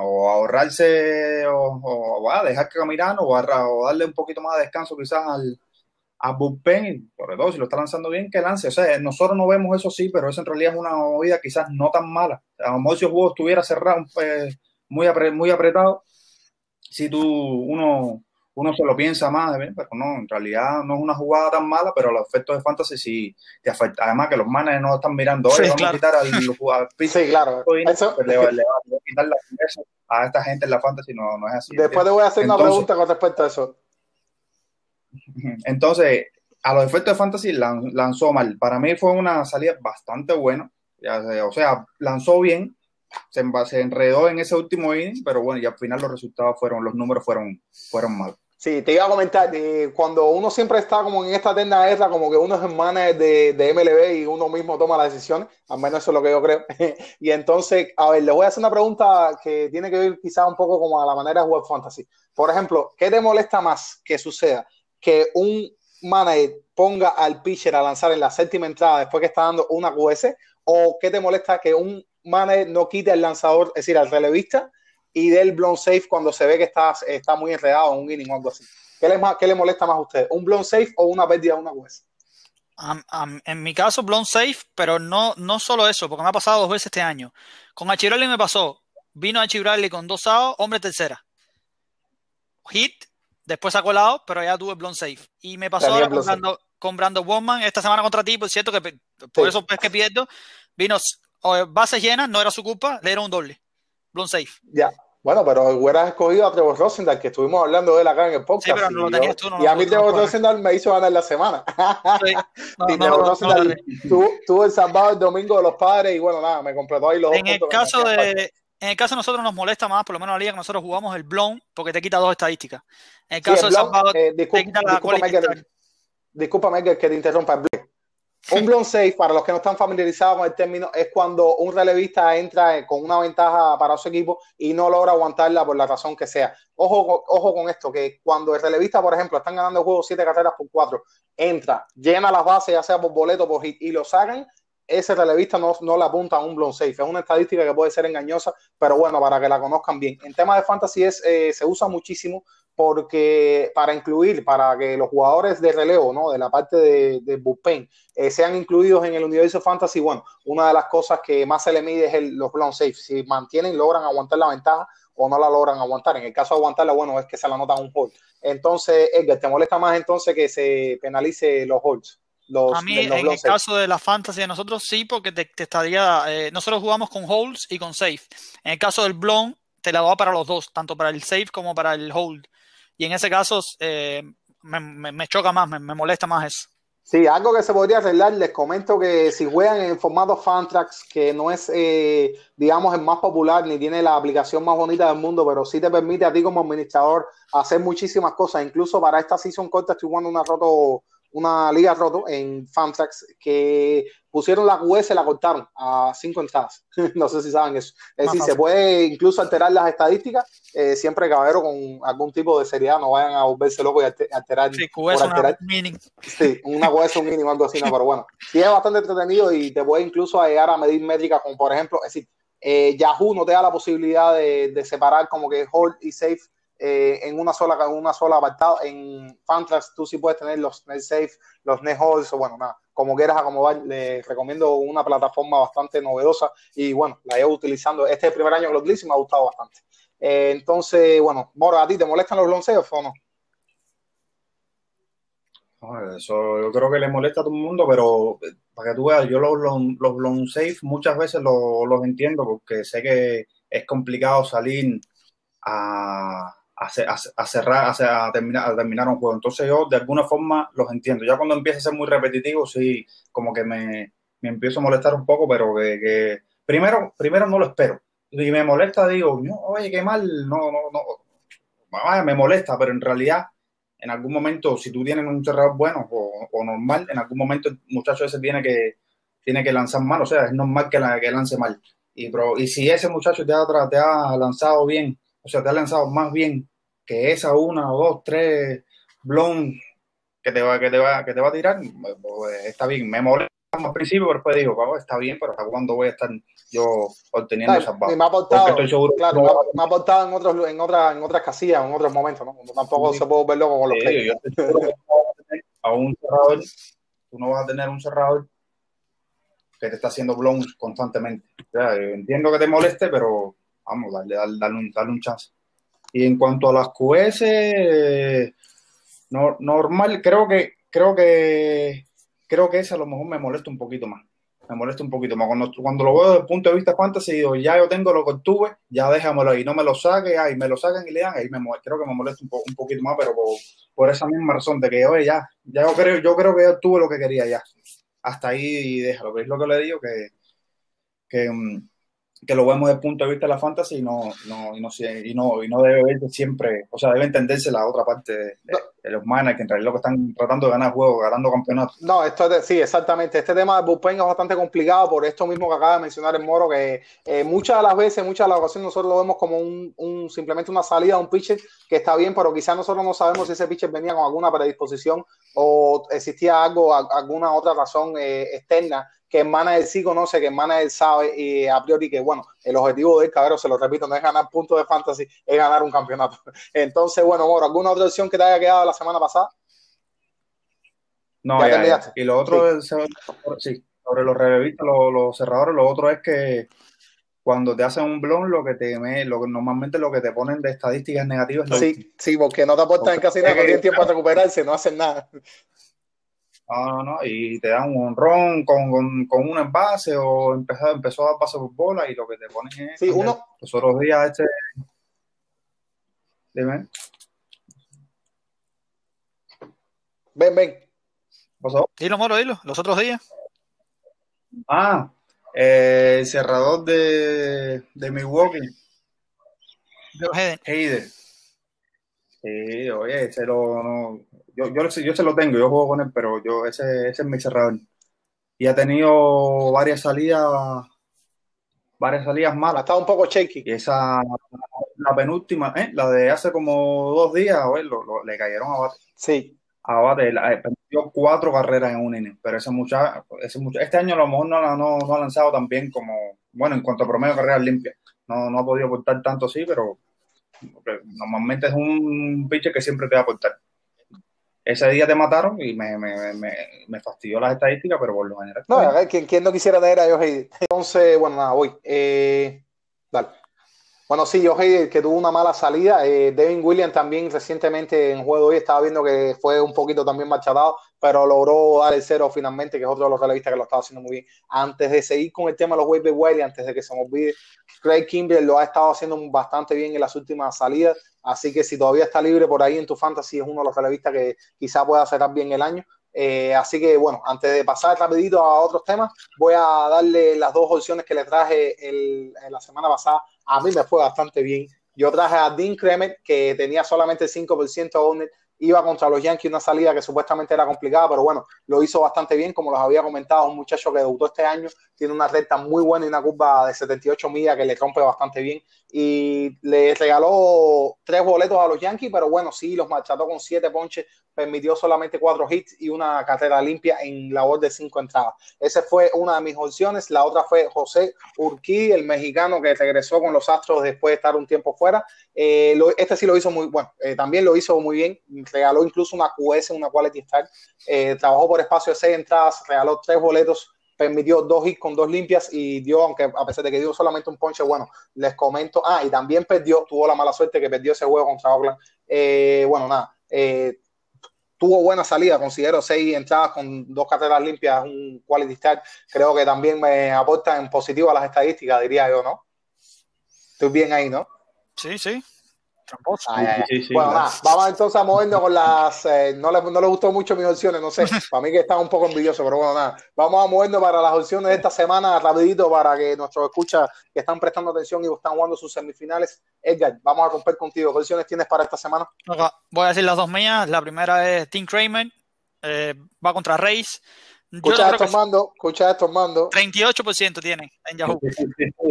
o ahorrarse o, dejar que caminando o, o darle un poquito más de descanso quizás al, a bullpen, sobre todo si lo está lanzando bien, que lance. O sea, nosotros no vemos eso sí, pero eso en realidad es una movida quizás no tan mala. A lo mejor si el juego estuviera cerrado, eh, muy, apre- muy apretado, si tú, uno, uno se lo piensa más, ¿eh? pero no, en realidad no es una jugada tan mala, pero los efectos de fantasy sí te afecta. Además que los managers no están mirando, Sí, oye, vamos claro. a quitar al jugador Sí, claro. Eso, pues le, le va le va a quitar la a esta gente en la fantasy, no, no es así. después te voy a hacer una Entonces- pregunta con respecto a eso. Entonces, a los efectos de fantasy lan- lanzó mal. Para mí fue una salida bastante buena. O sea, lanzó bien, se, enredó en ese último inning, pero bueno, y al final los resultados fueron, los números fueron, fueron malos. Sí, te iba a comentar, eh, cuando uno siempre está como en esta eterna guerra, como que uno es manager de, de MLB y uno mismo toma las decisiones, al menos eso es lo que yo creo. y entonces, a ver, les voy a hacer una pregunta que tiene que ver quizás un poco como a la manera de jugar fantasy. Por ejemplo, ¿qué te molesta más que suceda? Que un manager ponga al pitcher a lanzar en la séptima entrada después que está dando una QS, o qué te molesta que un manager no quite al lanzador, es decir, al relevista, y del blown safe cuando se ve que está, está muy enredado en un inning o algo así. ¿Qué le, qué le molesta más a usted? ¿Un blown safe o una pérdida de una juez? en mi caso, blown safe, pero no, no solo eso, porque me ha pasado dos veces este año. Con Achirali me pasó, vino Achirali con dos outs, hombre tercera. Hit, después sacó el out, pero ya tuve blown safe. Y me pasó ahora con Brando, con esta semana contra ti, por cierto, que por eso es que pierdo. Vino bases llenas, no era su culpa, le era un doble. Blown safe. Ya. Bueno, pero hubieras escogido a Trevor Rosendal, que estuvimos hablando de él acá en el podcast. Sí, pero no lo tenías tú, y a mí Trevor Rosendal me hizo ganar la semana. Sí. y Trevor Rosendal tuvo, el sábado el domingo de los padres y bueno, nada, me completó ahí los en El caso de, en el caso de nosotros nos molesta más, por lo menos la liga que nosotros jugamos, el blown, porque te quita dos estadísticas. En el caso de Salvador, eh, te quita la disculpa, que te interrumpa. El. Un blown safe, para los que no están familiarizados con el término, es cuando un relevista entra con una ventaja para su equipo y no logra aguantarla por la razón que sea. Ojo, ojo con esto, que cuando el relevista, por ejemplo, están ganando el juego siete carreras por cuatro, entra, llena las bases, ya sea por boleto por hit, y lo sacan, ese relevista no, no le apunta a un blown safe. Es una estadística que puede ser engañosa, pero bueno, para que la conozcan bien. En tema de fantasy es, eh, se usa muchísimo porque para incluir, para que los jugadores de relevo, ¿no? De la parte de, de bullpen eh, sean incluidos en el universo fantasy, bueno, una de las cosas que más se le mide es el, los blown safe. Si mantienen, logran aguantar la ventaja o no la logran aguantar. En el caso de aguantarla, bueno, es que se la nota un hold. Entonces, Edgar, ¿te molesta más entonces que se penalice los holds? a mí, en el caso de la fantasy de nosotros, sí, porque te, estaría. Eh, nosotros jugamos con holds y con safe. En el caso del blown, te la va para los dos, tanto para el safe como para el hold. Y en ese caso, eh, me, choca más, me, molesta más eso. Sí, algo que se podría arreglar, les comento que si juegan en formato Fantrax, que no es, eh, digamos, el más popular ni tiene la aplicación más bonita del mundo, pero sí te permite a ti como administrador hacer muchísimas cosas. Incluso para esta season corta estoy jugando una roto una liga roto en Fantrax que pusieron la US, la cortaron a cinco entradas. no sé si saben eso. Es decir, se puede incluso alterar las estadísticas, eh, siempre cabero con algún tipo de seriedad, no vayan a volverse locos y alterar. Sí, US alterar. Una mínimo. Sí, una US un mínimo, algo así, no, pero bueno, sí es bastante entretenido y te puede incluso llegar a medir métricas como por ejemplo, es decir, eh, Yahoo no te da la posibilidad de, de separar como que hold y safe eh, en una sola, en una sola apartado. En Fantrax tú sí puedes tener los net safe, los net holds, bueno, nada, como quieras acomodar. Les recomiendo una plataforma bastante novedosa y bueno, la llevo utilizando. Este primer año que lo utilizo y me ha gustado bastante. Eh, entonces, bueno, Moro, ¿a ti te molestan los blown o no? Eso yo creo que le molesta a todo el mundo, pero eh, para que tú veas, yo los, los, los safe muchas veces los, los entiendo porque sé que es complicado salir a, a, cerrar, a, terminar, a terminar un juego. Entonces yo de alguna forma los entiendo. Ya cuando empieza a ser muy repetitivo, sí, como que me, me empiezo a molestar un poco, pero que, primero, primero no lo espero. Y me molesta, digo, no, oye, qué mal, no, no, no, me molesta, pero en realidad, en algún momento, si tú tienes un cerrador bueno o, normal, en algún momento el muchacho ese tiene que, tiene que lanzar mal, o sea, es normal que, la, que lance mal. Y, y si ese muchacho te ha, te ha lanzado bien o sea, te ha lanzado más bien que esa una o dos, tres blown que te va, que te va, que te va a tirar, pues está bien. Me molesta al principio, pero después digo, está bien, pero ¿hasta cuándo voy a estar yo obteniendo esas balas? Me ha aportado, claro, me ha aportado en, otros, en, otras, en otras casillas, en otros momentos, ¿no? Tampoco se puede verlo como los sí, a un cerrador, tú no vas a tener un cerrador que te está haciendo blown constantemente. entiendo que te moleste, pero vamos, darle, darle, un, un chance. Y en cuanto a las QS, no, normal, creo que, creo que, creo que ese a lo mejor me molesta un poquito más. Me molesta un poquito más. Cuando, cuando lo veo desde el punto de vista fantasy, digo, ya yo tengo lo que tuve, ya déjamelo ahí, no me lo saque, ahí me lo sacan y le dan, ahí me creo que me molesta un, un poquito más, pero por, esa misma razón de que, oye, ya, ya yo creo, yo creo que ya tuve lo que quería ya. Hasta ahí déjalo, que es lo que le digo, que, que, mm, que lo vemos desde el punto de vista de la fantasy y no, no, y no, y no, y no debe verse siempre, o sea, debe entenderse la otra parte de, los managers que en realidad lo que están tratando de ganar juegos, ganando campeonatos. No, esto es sí, exactamente. Este tema de bullpen es bastante complicado por esto mismo que acaba de mencionar el Moro, que eh, muchas de las veces, muchas de las ocasiones nosotros lo vemos como un, un, simplemente una salida de un pitcher que está bien, pero quizás nosotros no sabemos si ese pitcher venía con alguna predisposición o existía algo, alguna otra razón eh, externa que el manager sí conoce, que el manager sabe y a priori que, bueno, el objetivo de Cabrero, se lo repito, no es ganar puntos de fantasy, es ganar un campeonato. Entonces, bueno, Moro, ¿alguna otra opción que te haya quedado la semana pasada? No, ya, ya, y lo otro, sí. Sobre los relevistas, los, los, cerradores, lo otro es que cuando te hacen un blog, lo que te lo que normalmente lo que te ponen de estadísticas negativas es Sí, sí, porque no te aportan en casi nada, no tienen tiempo para recuperarse, no hacen nada. No, no, y te dan un honrón con, con, con, un envase o empezó, empezó a dar pase por bola y lo que te ponen es. Sí, uno. Los otros días, este. Dime. Ven, ven. ¿Pasó? Dilo, Moro, dilo. Los otros días. Ah, eh, el cerrador de, de Milwaukee. Hayden. Hayden. Sí, oye, ese lo, no, yo, yo, yo se lo tengo, yo juego con él, pero yo ese, ese es mi cerrador. Y ha tenido varias salidas, varias salidas malas. Ha estado un poco shaky. Y esa, la penúltima, ¿eh? la de hace como dos días, oye, lo, lo, le cayeron a bate. Sí. A bate, eh, perdió cuatro carreras en un inning, pero ese muchacho, ese muchacho, este año a lo mejor no, no, no ha lanzado tan bien como, bueno, en cuanto a promedio de carreras limpias. No, no ha podido aportar tanto, sí, pero normalmente es un pitcher que siempre te va a aportar. Ese día te mataron y me, me, me, me fastidió las estadísticas, pero por lo general. No, a ver, ¿quién, no quisiera tener a Joe Entonces, bueno, nada, voy. Eh, dale. Bueno, sí, Joe que tuvo una mala salida. Eh, Devin Williams también recientemente en juego hoy estaba viendo que fue un poquito también machatado, pero logró dar el cero finalmente, que es otro de los relevistas que lo estaba haciendo muy bien. Antes de seguir con el tema de los waiver wire, antes de que se me olvide, Craig Kimbrell lo ha estado haciendo bastante bien en las últimas salidas. Así que si todavía está libre por ahí en tu fantasy, es uno de los relevistas que quizá pueda cerrar bien el año. Eh, así que bueno, antes de pasar rapidito a otros temas, voy a darle las dos opciones que le traje el, la semana pasada. A mí me fue bastante bien. Yo traje a Dean Kremer, que tenía solamente 5% owner, iba contra los Yankees, una salida que supuestamente era complicada, pero bueno, lo hizo bastante bien, como los había comentado, un muchacho que debutó este año, tiene una recta muy buena y una curva de 78 millas que le rompe bastante bien, y le regaló tres boletos a los Yankees, pero bueno, sí, los macható con siete ponches, permitió solamente cuatro hits y una carrera limpia en labor de cinco entradas. Esa fue una de mis opciones, la otra fue José Urquí, el mexicano que regresó con los Astros después de estar un tiempo fuera, eh, este sí lo hizo muy bueno, eh, también lo hizo muy bien, regaló incluso una QS, una Quality Star, eh, trabajó por espacio de seis entradas, regaló tres boletos, permitió dos hits con dos limpias y dio, aunque a pesar de que dio solamente un ponche, bueno, les comento, ah, y también perdió, tuvo la mala suerte que perdió ese juego contra Oakland, bueno, nada, tuvo buena salida, considero seis entradas con dos carreras limpias, un quality start, creo que también me aporta en positivo a las estadísticas, diría yo, ¿no? Estoy bien ahí, ¿no? Sí, sí. Bueno, nada, vamos entonces a movernos con las. Eh, no, le, no le gustó mucho mis opciones, no sé. Para mí que está un poco envidioso, pero bueno, nada. Vamos a movernos para las opciones de esta semana, rapidito, para que nuestros escuchas que están prestando atención y están jugando sus semifinales. Edgar, vamos a romper contigo. ¿Qué opciones tienes para esta semana? Voy a decir las dos mías. La primera es Tim Kramer, eh, va contra Reis. Escucha esto, mando, escucha esto, mando. 38% tiene en Yahoo.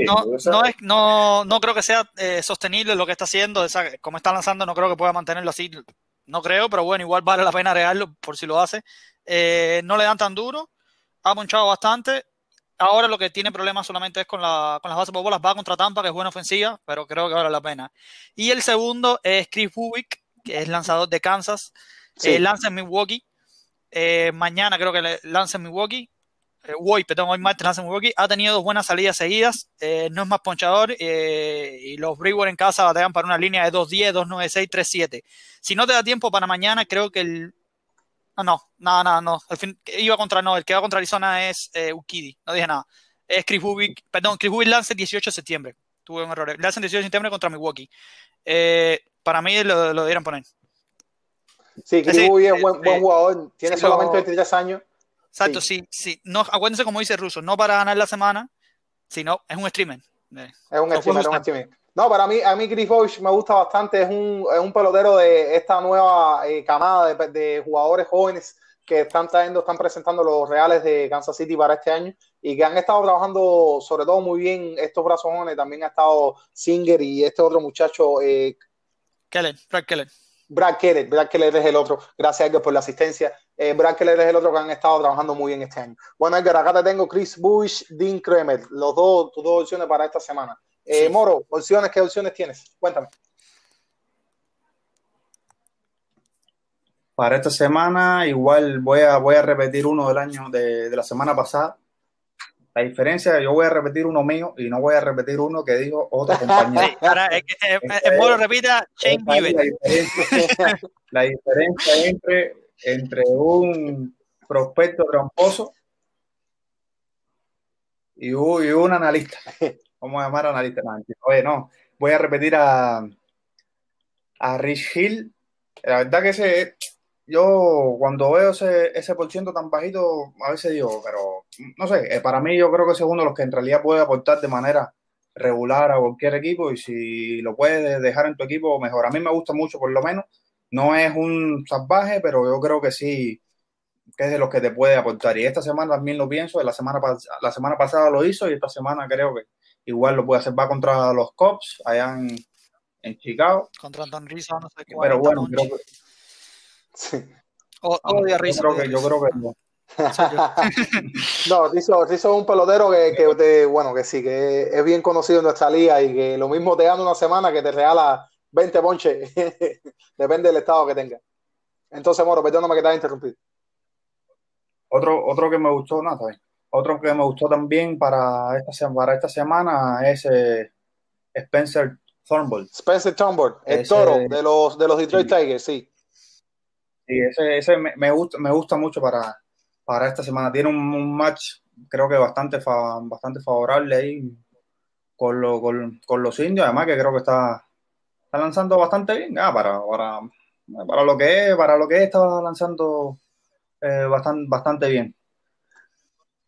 No, no, es, no, no creo que sea eh, sostenible lo que está haciendo, esa, como está lanzando, no creo que pueda mantenerlo así. No creo, pero bueno, igual vale la pena regarlo por si lo hace. Eh, no le dan tan duro, ha ponchado bastante. Ahora lo que tiene problemas solamente es con, la, con las bases por bolas. Va contra Tampa, que es buena ofensiva, pero creo que vale la pena. Y el segundo es Chris Bubick, que es lanzador de Kansas. Eh, lanza en Milwaukee eh, mañana creo que lanza Milwaukee. Eh, hoy, perdón, hoy martes lanza Milwaukee. Ha tenido dos buenas salidas seguidas. Eh, no es más ponchador. y los Brewers en casa batean para una línea de 2-10, 2-9-6, 3-7. Si no te da tiempo para mañana, creo que el. No, no, nada, nada, no. El fin, iba contra, no, el que va contra Arizona es Ukidi. No dije nada. Es Chris Bubik, perdón, Chris Bubik lanza el 18 de septiembre. Tuve un error. Lanza el 18 de septiembre contra Milwaukee. para mí lo, lo debieran poner. Sí, Chris es buen, buen jugador, tiene solamente 23 años. Exacto, sí, sí. No, acuérdense como dice Russo, no para ganar la semana, sino es un streamer. Eh, es un streamer, es un streamer. No, para mí, a mí Chris Bosch me gusta bastante, es un, es un pelotero de esta nueva eh, camada de, de, jugadores jóvenes que están trayendo, están presentando los reales de Kansas City para este año y que han estado trabajando sobre todo muy bien estos brazos jóvenes, también ha estado Singer y este otro muchacho. Eh, Kellen, Frank Kellen. Brad Keller, Brad Keller es el otro. Gracias, Edgar, por la asistencia. Eh, Brad Keller es el otro que han estado trabajando muy bien este año. Bueno, Edgar, acá te tengo Chris Bush, Dean Kremer, los dos, tus dos opciones para esta semana. Eh, Moro, opciones, ¿qué opciones tienes? Cuéntame. Para esta semana, igual voy a, voy a repetir uno del año de, de la semana pasada. La diferencia, yo voy a repetir uno mío y no voy a repetir uno que dijo otro compañero. Sí, ahora, eh, eh, Moro repita, Shane es la diferencia, la diferencia entre, entre un prospecto tramposo y un, y un analista. Vamos a llamar analista. No, mentira. Oye, no, voy a repetir a, a Rich Hill. La verdad que ese, yo cuando veo ese, ese por ciento tan bajito, a veces digo, pero no sé, eh, para mí yo creo que ese es uno de los que en realidad puede aportar de manera regular a cualquier equipo y si lo puedes dejar en tu equipo, mejor. A mí me gusta mucho, por lo menos. No es un salvaje, pero yo creo que sí, que es de los que te puede aportar. Y esta semana también lo pienso, la semana, pas- la semana pasada lo hizo y esta semana creo que igual lo puede hacer. Va contra los Cubs allá en, en Chicago. Contra Anton Rizzo, no sé qué. Pero bueno, creo que, Sí. O- Odia a yo Rizzo. creo que, yo creo que no. No, Rizzo, Rizzo es un pelotero que, que te- bueno, que sí, que es bien conocido en nuestra liga y que lo mismo te gana una semana que te regala 20 ponches. Depende del estado que tenga. Entonces, Moro, perdóname que te haya interrumpido. Otro, otro que me gustó, no, está bien. Otro que me gustó también para esta, para esta semana es eh, Spencer Thornbull. Spencer Turnbull, el Ese- toro de los, de los Detroit sí. Tigers, sí. Sí, ese, ese me, me gusta, me gusta mucho para, para esta semana. Tiene un, match, creo que bastante, bastante favorable ahí con, lo- con, con los indios. Además, que creo que está, está lanzando bastante bien. Ah, para, para, para lo que es, para lo que es, está lanzando eh, bastante, bastante bien.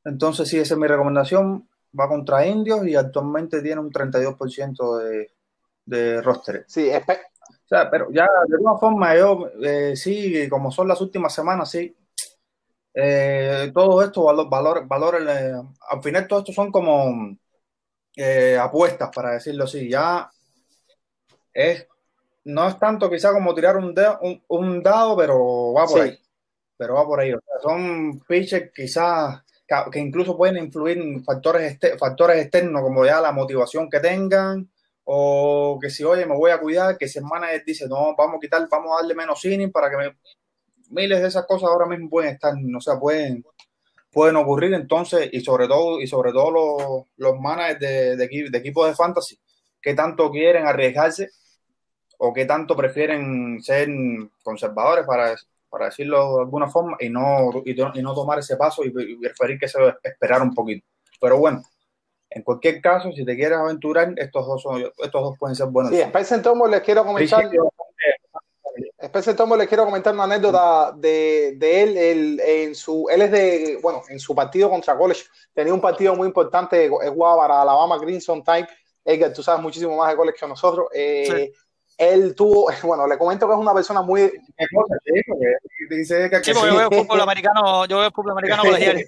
Entonces, sí, esa es mi recomendación. Va contra indios y actualmente tiene un 32% de, de roster. Sí, espe- O sea, pero ya de alguna forma yo eh, sí, como son las últimas semanas, sí. Eh, todo esto, valor, eh, al final todo esto son como eh, apuestas, para decirlo así. Ya es, no es tanto quizá como tirar un, dedo- un, un dado, pero va por Sí. ahí. Pero va por ahí. O sea, son pitches quizás que, que incluso pueden influir en factores, este- factores externos, como ya la motivación que tengan, o que si, oye, me voy a cuidar, que si el manager dice, no, vamos a quitar, vamos a darle menos inning para que me... miles de esas cosas ahora mismo pueden estar, o sea, pueden, pueden ocurrir entonces, y sobre todo, y sobre todo los, los managers de, de, equi- de equipos de fantasy, que tanto quieren arriesgarse o que tanto prefieren ser conservadores para, para decirlo de alguna forma y no, y, no- y no tomar ese paso y, y preferir que se esperar un poquito. Pero bueno, en cualquier caso, si te quieres aventurar, estos dos, son, estos dos pueden ser buenos. sí, Spencer Turnbull les quiero comentar. Spencer Tomo les quiero comentar una anécdota de, de él, él, en su, él es de, bueno, en su partido contra College, tenía un partido muy importante, jugaba para Alabama Crimson Tide, Edgar, tú sabes muchísimo más de college que nosotros, eh, Sí. él tuvo, bueno, le comento que es una persona muy... Dice que, Sí, que porque sí. yo veo fútbol americano, yo veo fútbol americano colegial.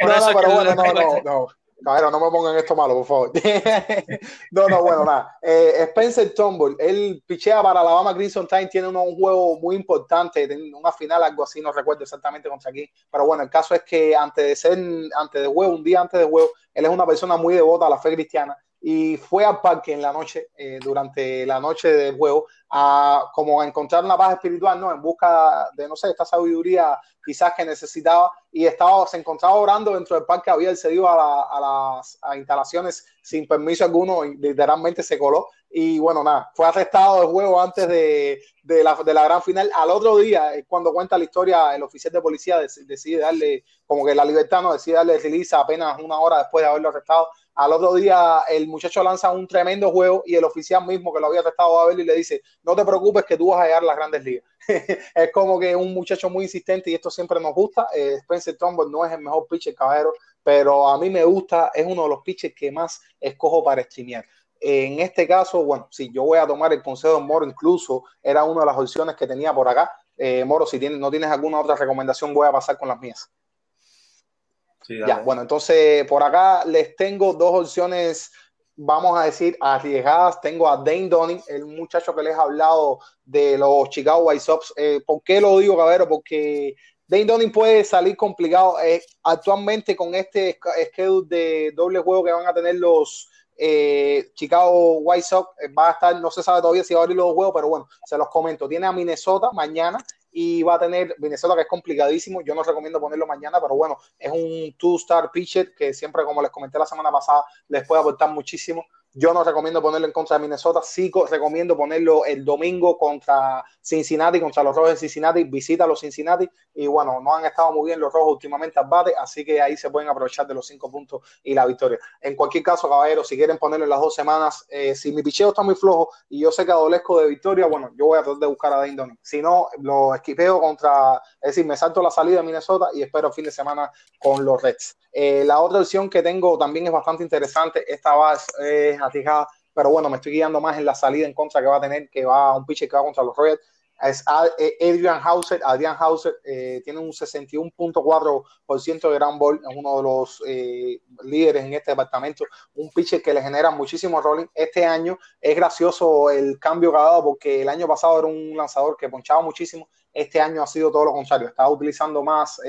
Por no, eso no, pero bueno, el- no, no, no. Caballero, no me pongan esto malo, por favor. no, no, bueno, nada. Eh, Spencer Turnbull, él pichea para Alabama Crimson Tide, tiene un juego muy importante, una final, algo así, no recuerdo exactamente contra quién. Pero bueno, el caso es que antes de ser, antes de juego, un día antes de juego, él es una persona muy devota a la fe cristiana y fue al parque en la noche, eh, durante la noche del juego, a como a encontrar una paz espiritual, ¿no? En busca de, no sé, esta sabiduría quizás que necesitaba y estaba, se encontraba orando dentro del parque, había accedido a, la- a las a instalaciones sin permiso alguno y literalmente se coló y bueno, nada, fue arrestado del juego antes de, de, la, de la gran final. Al otro día, cuando cuenta la historia, el oficial de policía dec- decide darle como que la libertad, no decide darle release apenas una hora después de haberlo arrestado. Al otro día, el muchacho lanza un tremendo juego y el oficial mismo que lo había arrestado va a verlo y le dice, no te preocupes que tú vas a llegar a las grandes ligas. es como que un muchacho muy insistente y esto siempre nos gusta. Eh, Spencer Turnbull no es el mejor pitcher, caballero, pero a mí me gusta, es uno de los pitchers que más escojo para streamear. En este caso, bueno, si yo voy a tomar el consejo de Moro, incluso era una de las opciones que tenía por acá. Eh, Moro, si tienes, no tienes alguna otra recomendación, voy a pasar con las mías. Sí. Ya, bueno, entonces por acá les tengo dos opciones vamos a decir, arriesgadas. Tengo a Dane Donning, el muchacho que les he hablado de los Chicago White Sox. Eh, ¿Por qué lo digo, cabrero? Porque Dane Donning puede salir complicado. Eh, actualmente con este schedule de doble juego que van a tener los eh, Chicago White Sox, va a estar, no se sabe todavía si va a abrir los juegos, pero bueno, se los comento. Tiene a Minnesota mañana y va a tener Minnesota, que es complicadísimo. Yo no recomiendo ponerlo mañana, pero bueno, es un two-star pitcher que siempre, como les comenté la semana pasada, les puede aportar muchísimo. Yo no recomiendo ponerlo en contra de Minnesota, sí recomiendo ponerlo el domingo contra Cincinnati, contra los Rojos de Cincinnati, visita a los Cincinnati. Y bueno, no han estado muy bien los Rojos últimamente al bate, así que ahí se pueden aprovechar de los cinco puntos y la victoria. En cualquier caso, caballeros, si quieren ponerlo en las dos semanas, eh, si mi picheo está muy flojo y yo sé que adolezco de victoria, bueno, yo voy a tratar de buscar a Dane Si no, lo esquipeo contra, es decir, me salto la salida de Minnesota y espero fin de semana con los Reds. Eh, la otra opción que tengo también es bastante interesante, esta va es pero bueno, me estoy guiando más en la salida en contra que va a tener, que va un pitcher que va contra los Reds. Es eh, Adrian Hauser. Adrian Hauser eh, tiene un 61.4% de ground ball, es uno de los eh, líderes en este departamento. Un pitcher que le genera muchísimo rolling. Este año es gracioso el cambio que ha dado porque el año pasado era un lanzador que ponchaba muchísimo. Este año ha sido todo lo contrario. Está utilizando más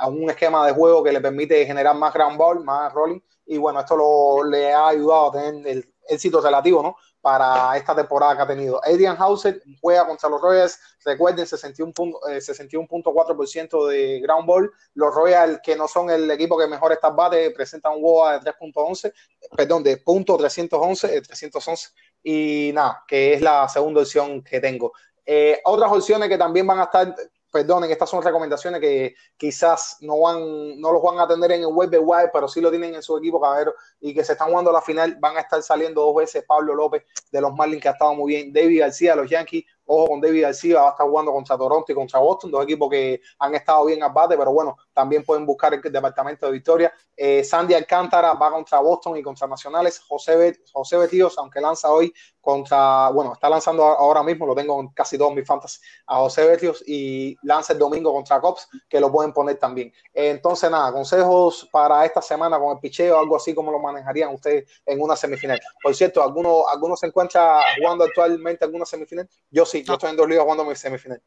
a un esquema de juego que le permite generar más ground ball, más rolling y bueno, esto lo, le ha ayudado a tener el éxito relativo, ¿no? Para esta temporada que ha tenido. Adrian Hauser juega contra los Royals, recuerden, 61.4% eh, de ground ball. Los Royals, que no son el equipo que mejor está bate, presentan un WOA de 3.11, perdón, de punto 311, 311, y nada, que es la segunda opción que tengo. Eh, otras opciones que también van a estar perdonen, estas son recomendaciones que quizás no van, no los van a tener en el web de web, pero sí lo tienen en su equipo, caballero, y que se están jugando la final, van a estar saliendo dos veces Pablo López de los Marlins, que ha estado muy bien, David García los Yankees, ojo con David García, va a estar jugando contra Toronto y contra Boston, dos equipos que han estado bien al bate, pero bueno, también pueden buscar el departamento de victoria. Eh, Sandy Alcántara va contra Boston y contra Nacionales, José, José Betíos, aunque lanza hoy contra, bueno, está lanzando ahora mismo, lo tengo en casi todos mis fantasy, a José Betios y lanza el domingo contra Cops, que lo pueden poner también. Entonces, nada, consejos para esta semana con el picheo, algo así como lo manejarían ustedes en una semifinal. Por cierto, ¿alguno, alguno se encuentra jugando actualmente alguna semifinal? Yo sí, yo estoy en dos ligas jugando mi semifinal.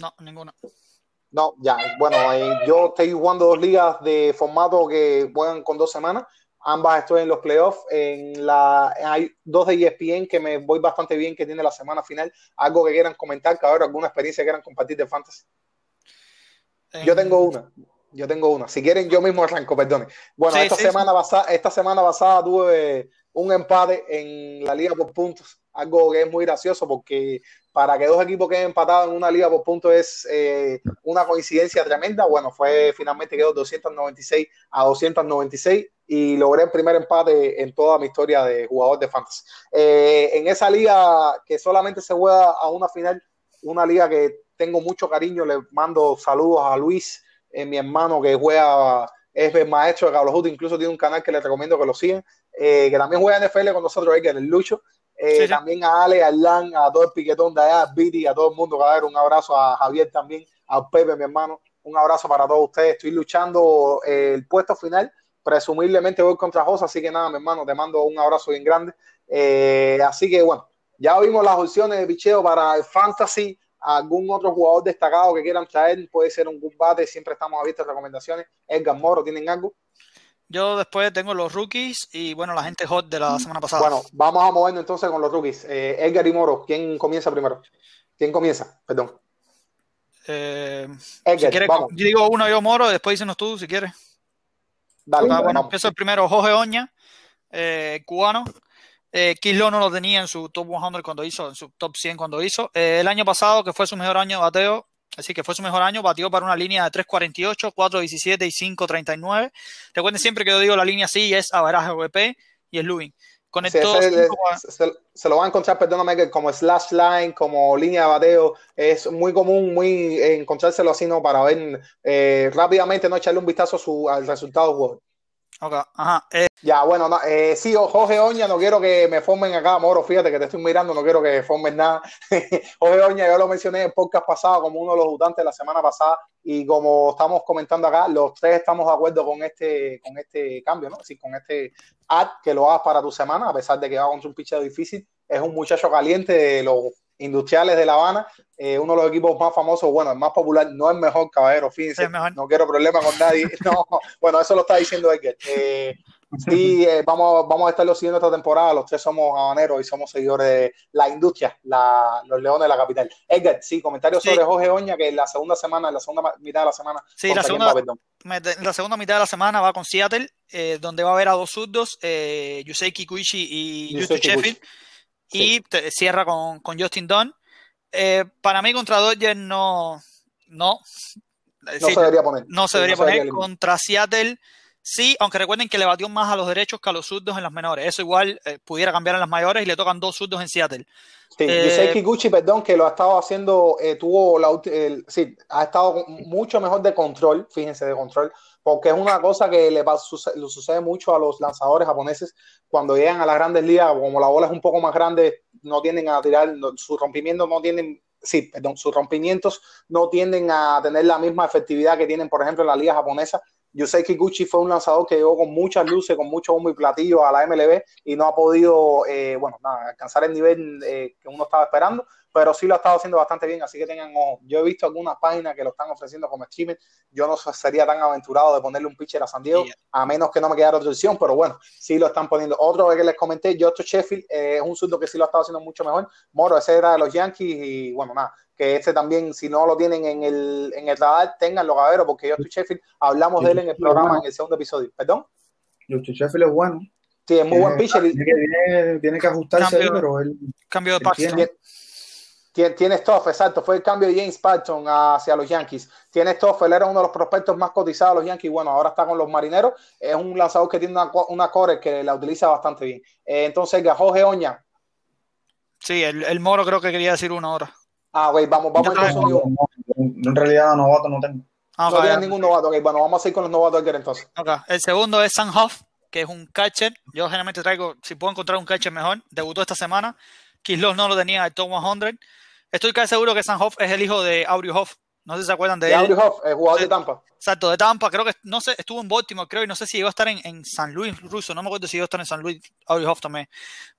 No, ninguna. No, ya, bueno, eh, yo estoy jugando dos ligas de formato que juegan con dos semanas Ambas estoy en los playoffs. En la, hay dos de ESPN que me voy bastante bien, que tiene la semana final. Algo que quieran comentar, cabrón, alguna experiencia que quieran compartir de fantasy. Yo tengo una. Yo tengo una. Si quieren, yo mismo arranco, perdone. Bueno, esta, semana Pasada, esta semana pasada tuve un empate en la liga por puntos. Algo que es muy gracioso porque para que dos equipos queden empatados en una liga por puntos es eh, una coincidencia tremenda. Bueno, fue finalmente quedó 296 a 296 y logré el primer empate en toda mi historia de jugador de fantasy. Eh, en esa liga que solamente se juega a una final, una liga que tengo mucho cariño, le mando saludos a Luis, eh, mi hermano que juega, es el maestro de Carlos incluso tiene un canal que le recomiendo que lo sigan, que también juega NFL con nosotros, que el Lucho. Eh, también a Ale, a Lan, a todo el piquetón de allá, a Viti, a todo el mundo, dar un abrazo a Javier también, a Pepe, mi hermano, un abrazo para todos ustedes. Estoy luchando eh, el puesto final, presumiblemente voy contra Josa, así que nada, mi hermano, te mando un abrazo bien grande. Eh, así que bueno, ya vimos las opciones de picheo para el Fantasy. Algún otro jugador destacado que quieran traer, puede ser un combate, siempre estamos abiertos a recomendaciones. Edgar Moro, ¿tienen algo? Yo después tengo los rookies y bueno, la gente hot de la semana pasada. Bueno, vamos a movernos entonces con los rookies. Eh, Edgar y Moro, ¿quién comienza primero? ¿Quién comienza? Perdón. Eh, Edgar, vamos. Yo digo uno yo Moro, después dicenos tú si quieres. Dale, ah, bueno, empiezo el primero, Jorge Oña, eh, cubano. Eh, Kislo no lo tenía en su top 100 cuando hizo, en su top 100 cuando hizo. Eh, el año pasado, que fue su mejor año de bateo, Así que fue su mejor año, batió para una línea de 3.48, 4.17 y 5.39. Recuerden siempre que yo digo la línea sí es averaje VP y es Lubin. Conectó se, lo va a encontrar, perdóname, como slash line, como línea de bateo. Es muy común muy encontrárselo así, ¿no? Para ver eh, rápidamente, no echarle un vistazo su, al resultado del juego. Ok, ajá. Eh, Ya, bueno, no, eh, sí, Jorge Oña, no quiero que me formen acá, Moro, fíjate que te estoy mirando, no quiero que formen nada. Jorge Oña, yo lo mencioné en el podcast pasado como uno de los votantes de la semana pasada y como estamos comentando acá, los tres estamos de acuerdo con este, con este cambio, ¿no? Sí, con este ad que lo hagas para tu semana, a pesar de que va un picheo difícil. Es un muchacho caliente de los industriales de La Habana, eh, uno de los equipos más famosos, bueno, el más popular, no es mejor, caballero, fíjense, mejor. no quiero problemas con nadie. No, bueno, eso lo está diciendo Edgar. Eh, Sí, eh, vamos, vamos a estarlo siguiendo esta temporada. Los tres somos habaneros y somos seguidores de la industria, la- los leones de la capital. Edgar, sí, comentarios Sí. sobre Jorge Oña, que en la segunda semana, en la segunda mitad de la semana. Sí, ¿contra la segunda- va, la segunda mitad de la semana va con Seattle, eh, donde va a haber a dos zurdos, eh, Yusei Kikuchi y Yusei Sheffield, Sí. y te- cierra con, con Justin Dunn. Eh, para mí contra Dodgers no, no, No Sí, se debería poner. no se Sí, debería poner. Contra Seattle, sí, aunque recuerden que le batió más a los derechos que a los zurdos en las menores. Eso igual eh, pudiera cambiar en las mayores y le tocan dos zurdos en Seattle. Sí, Eh, Yusei Kikuchi, perdón, que lo ha estado haciendo, eh, tuvo la, sí, ha estado mucho mejor de control, fíjense, de control, porque es una cosa que le, pa- suce- le sucede mucho a los lanzadores japoneses cuando llegan a las grandes ligas, como la bola es un poco más grande, no tienden a tirar, no- rompimientos no tienen, sí, perdón, sus rompimientos no tienden a tener la misma efectividad que tienen, por ejemplo, en la liga japonesa. Yusei Kikuchi fue un lanzador que llegó con muchas luces, con mucho humo y platillo a la MLB y no ha podido, eh, bueno, nada, alcanzar el nivel eh, que uno estaba esperando, pero sí lo ha estado haciendo bastante bien, así que tengan ojo. Yo he visto algunas páginas que lo están ofreciendo como streamer, yo no sería tan aventurado de ponerle un pitcher a San Diego, a menos que no me quedara otra opción, pero bueno, sí lo están poniendo. Otro que les comenté, Josh Sheffield, eh, es un surdo que sí lo ha estado haciendo mucho mejor. Moro, ese era de los Yankees y bueno, nada, que este también, si no lo tienen en el, en el radar, tenganlo, cabrero, porque Josh Sheffield, hablamos de él en el programa, en el segundo episodio. ¿Perdón? Justin Sheffield es bueno. Sí, es muy buen pitcher. Tiene que, tiene- tiene que ajustarse ahí, Cambio. pero él. Cambio de Él. Tiene- Tien- Tiene Stoff, exacto. Fue el cambio de James Paxton hacia los Yankees. Tiene Stoff, él era uno de los prospectos más cotizados de los Yankees. Bueno, ahora está con los marineros. Es un lanzador que tiene una, una core que la utiliza bastante bien. Eh, entonces, Jorge Oña. Sí, el, el Moro creo que quería decir una hora. Ah, güey, vamos, vamos. No, No, no, no, en realidad, novato no tengo. Ah, ok, tiene ningún novato. Bueno, vamos a ir con los novatos entonces. El segundo es Sam Huff, que es un catcher. Yo generalmente traigo, si puedo encontrar un catcher mejor, debutó esta semana. Kislos no lo tenía el top 100. Estoy casi seguro que Sam Huff es el hijo de Aubrey Huff. No sé si se acuerdan de De él. Andrew Hoff, el jugador Sí. de Tampa. Exacto, de Tampa. Creo que, no sé, estuvo en Baltimore, creo, y no sé si iba a estar en, en San Luis ruso. No me acuerdo si iba a estar en San Luis Aubrey Huff también.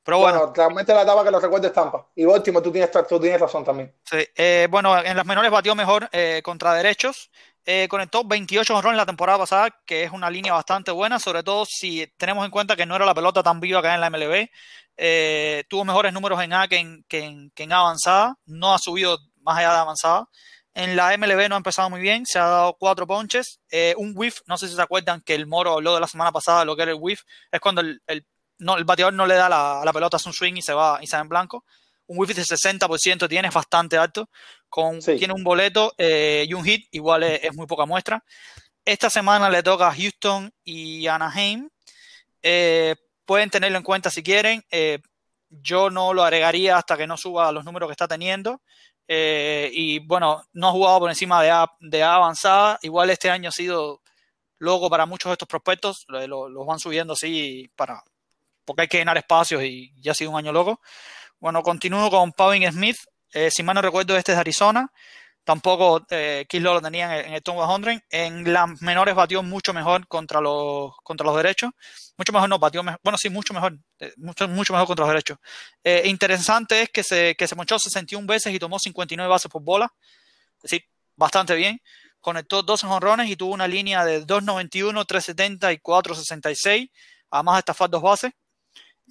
Pero bueno, Bueno, realmente la etapa que lo recuerdo es Tampa. Y Baltimore, tú tienes, tú tienes razón también. Sí, eh, bueno, en las menores batió mejor eh, contra derechos. Eh, conectó 28 honrones la temporada pasada, que es una línea bastante buena, sobre todo si tenemos en cuenta que no era la pelota tan viva hay en la MLB. Eh, tuvo mejores números en A que en, que en, avanzada, no ha subido más allá de avanzada. En la MLB no ha empezado muy bien, se ha dado cuatro ponches, eh, un whiff, no sé si se acuerdan que el Moro habló de la semana pasada lo que era el whiff, es cuando el, el- no, el bateador no le da la, la pelota, hace un swing y se va, y se va en blanco. Un whiff de 60% tiene, es bastante alto con, Sí. tiene un boleto eh, y un hit, igual es, es muy poca muestra. Esta semana le toca a Houston y Anaheim. Eh, pueden tenerlo en cuenta si quieren. Eh, yo no lo agregaría hasta que no suba los números que está teniendo. Y bueno, no ha jugado por encima de A, de A avanzada. Igual este año ha sido loco para muchos de estos prospectos. Lo- lo- Los van subiendo así para, porque hay que llenar espacios y ya ha sido un año loco. Bueno, continúo con Pavin Smith. Eh, si mal no recuerdo, este es de Arizona. Tampoco eh, Kislo lo tenía en en el top 100. En las menores batió mucho mejor contra los, contra los derechos. Mucho mejor no, batió mejor. Bueno, sí, mucho mejor. eh, mucho, mucho mejor contra los derechos. Eh, interesante es que se, que se monchó 61 veces y tomó 59 bases por bola. Es decir, bastante bien. Conectó 12 jonrones y tuvo una línea de 2.91, 3.70 y 4.66. Además de estafar dos bases.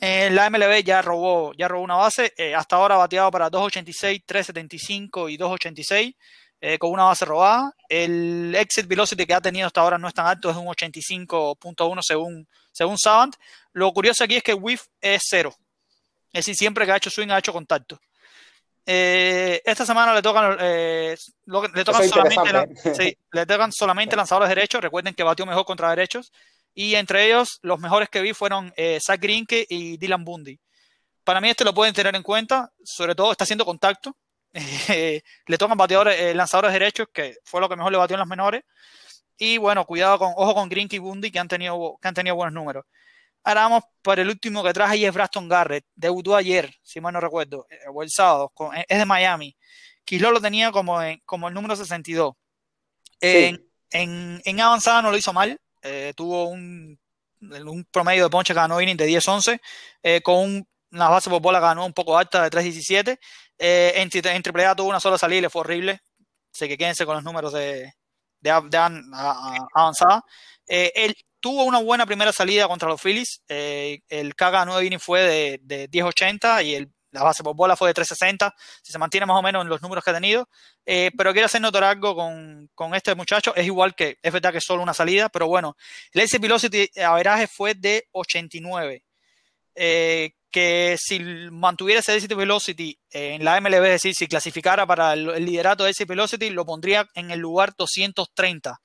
En la MLB ya robó, ya robó una base. eh, hasta ahora ha bateado para 2.86, 3.75 y 2.86 eh, con una base robada. El exit velocity que ha tenido hasta ahora no es tan alto, es un 85.1 según, según Savant. Lo curioso aquí es que whiff es cero. Es decir, siempre que ha hecho swing ha hecho contacto. Eh, esta semana le tocan, eh, le tocan solamente, ¿eh? sí, le tocan solamente lanzadores derechos. Recuerden que batió mejor contra derechos. Y entre ellos, los mejores que vi fueron eh, Zach Greinke y Dylan Bundy. Para mí este lo pueden tener en cuenta, sobre todo está haciendo contacto. Eh, le tocan bateadores, eh, lanzadores derechos, que fue lo que mejor le batió en las menores. Y bueno, cuidado con, ojo con Grink y Bundy que han tenido, que han tenido buenos números. Ahora vamos por el último que traje y es Braston Garrett. Debutó ayer, si mal no recuerdo, o el sábado, es de Miami. Quislo lo tenía como, como el número 62. En, en, avanzada no lo hizo mal. Eh, tuvo un, un, promedio de ponche ganó inning de 10-11. Eh, con una base por bola ganó un poco alta de 3-17. en, en AAA tuvo una sola salida y le fue horrible. Así que quédense con los números de, de, avanzada. él tuvo una buena primera salida contra los Phillies. el K 9 inning fue de, de 10-80 y el la base por bola fue de 360, si se mantiene más o menos en los números que ha tenido. Eh, pero quiero hacer notar algo con, con, este muchacho. Es igual que, es verdad que es solo una salida, pero bueno, el AC Velocity averaje fue de 89. Eh, que si mantuviera ese AC Velocity en la MLB, es decir, si clasificara para el, liderato de AC Velocity, lo pondría en el lugar 230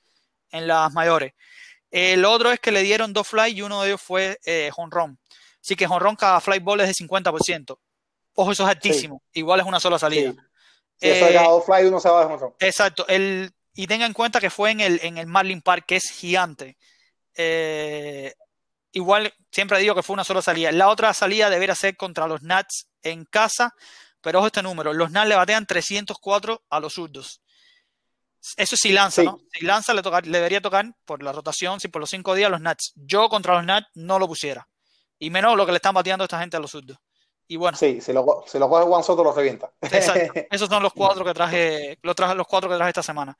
en las mayores. El otro es que le dieron dos fly y uno de ellos fue eh. Así que run cada fly ball es de 50%. Ojo, eso es altísimo. Igual es una sola salida. Sí. eso eh, fly, uno se va de Exacto. El, y tenga en cuenta que fue en el, en el Marlin Park, que es gigante. Eh, igual siempre digo que fue una sola salida. La otra salida debería ser contra los Nats en casa, pero ojo este número. Los Nats le batean 304 a los zurdos. Eso sí lanza, ¿no? Si lanza le, toca, le debería tocar por la rotación, si por los cinco días los Nats. Yo contra los Nats no lo pusiera. Y menos lo que le están bateando esta gente a los zurdos. Y bueno. Sí, si lo, si lo coge Juan Soto, lo revienta. Exacto. Esos son los cuatro que traje, los, traje, los cuatro que traje esta semana.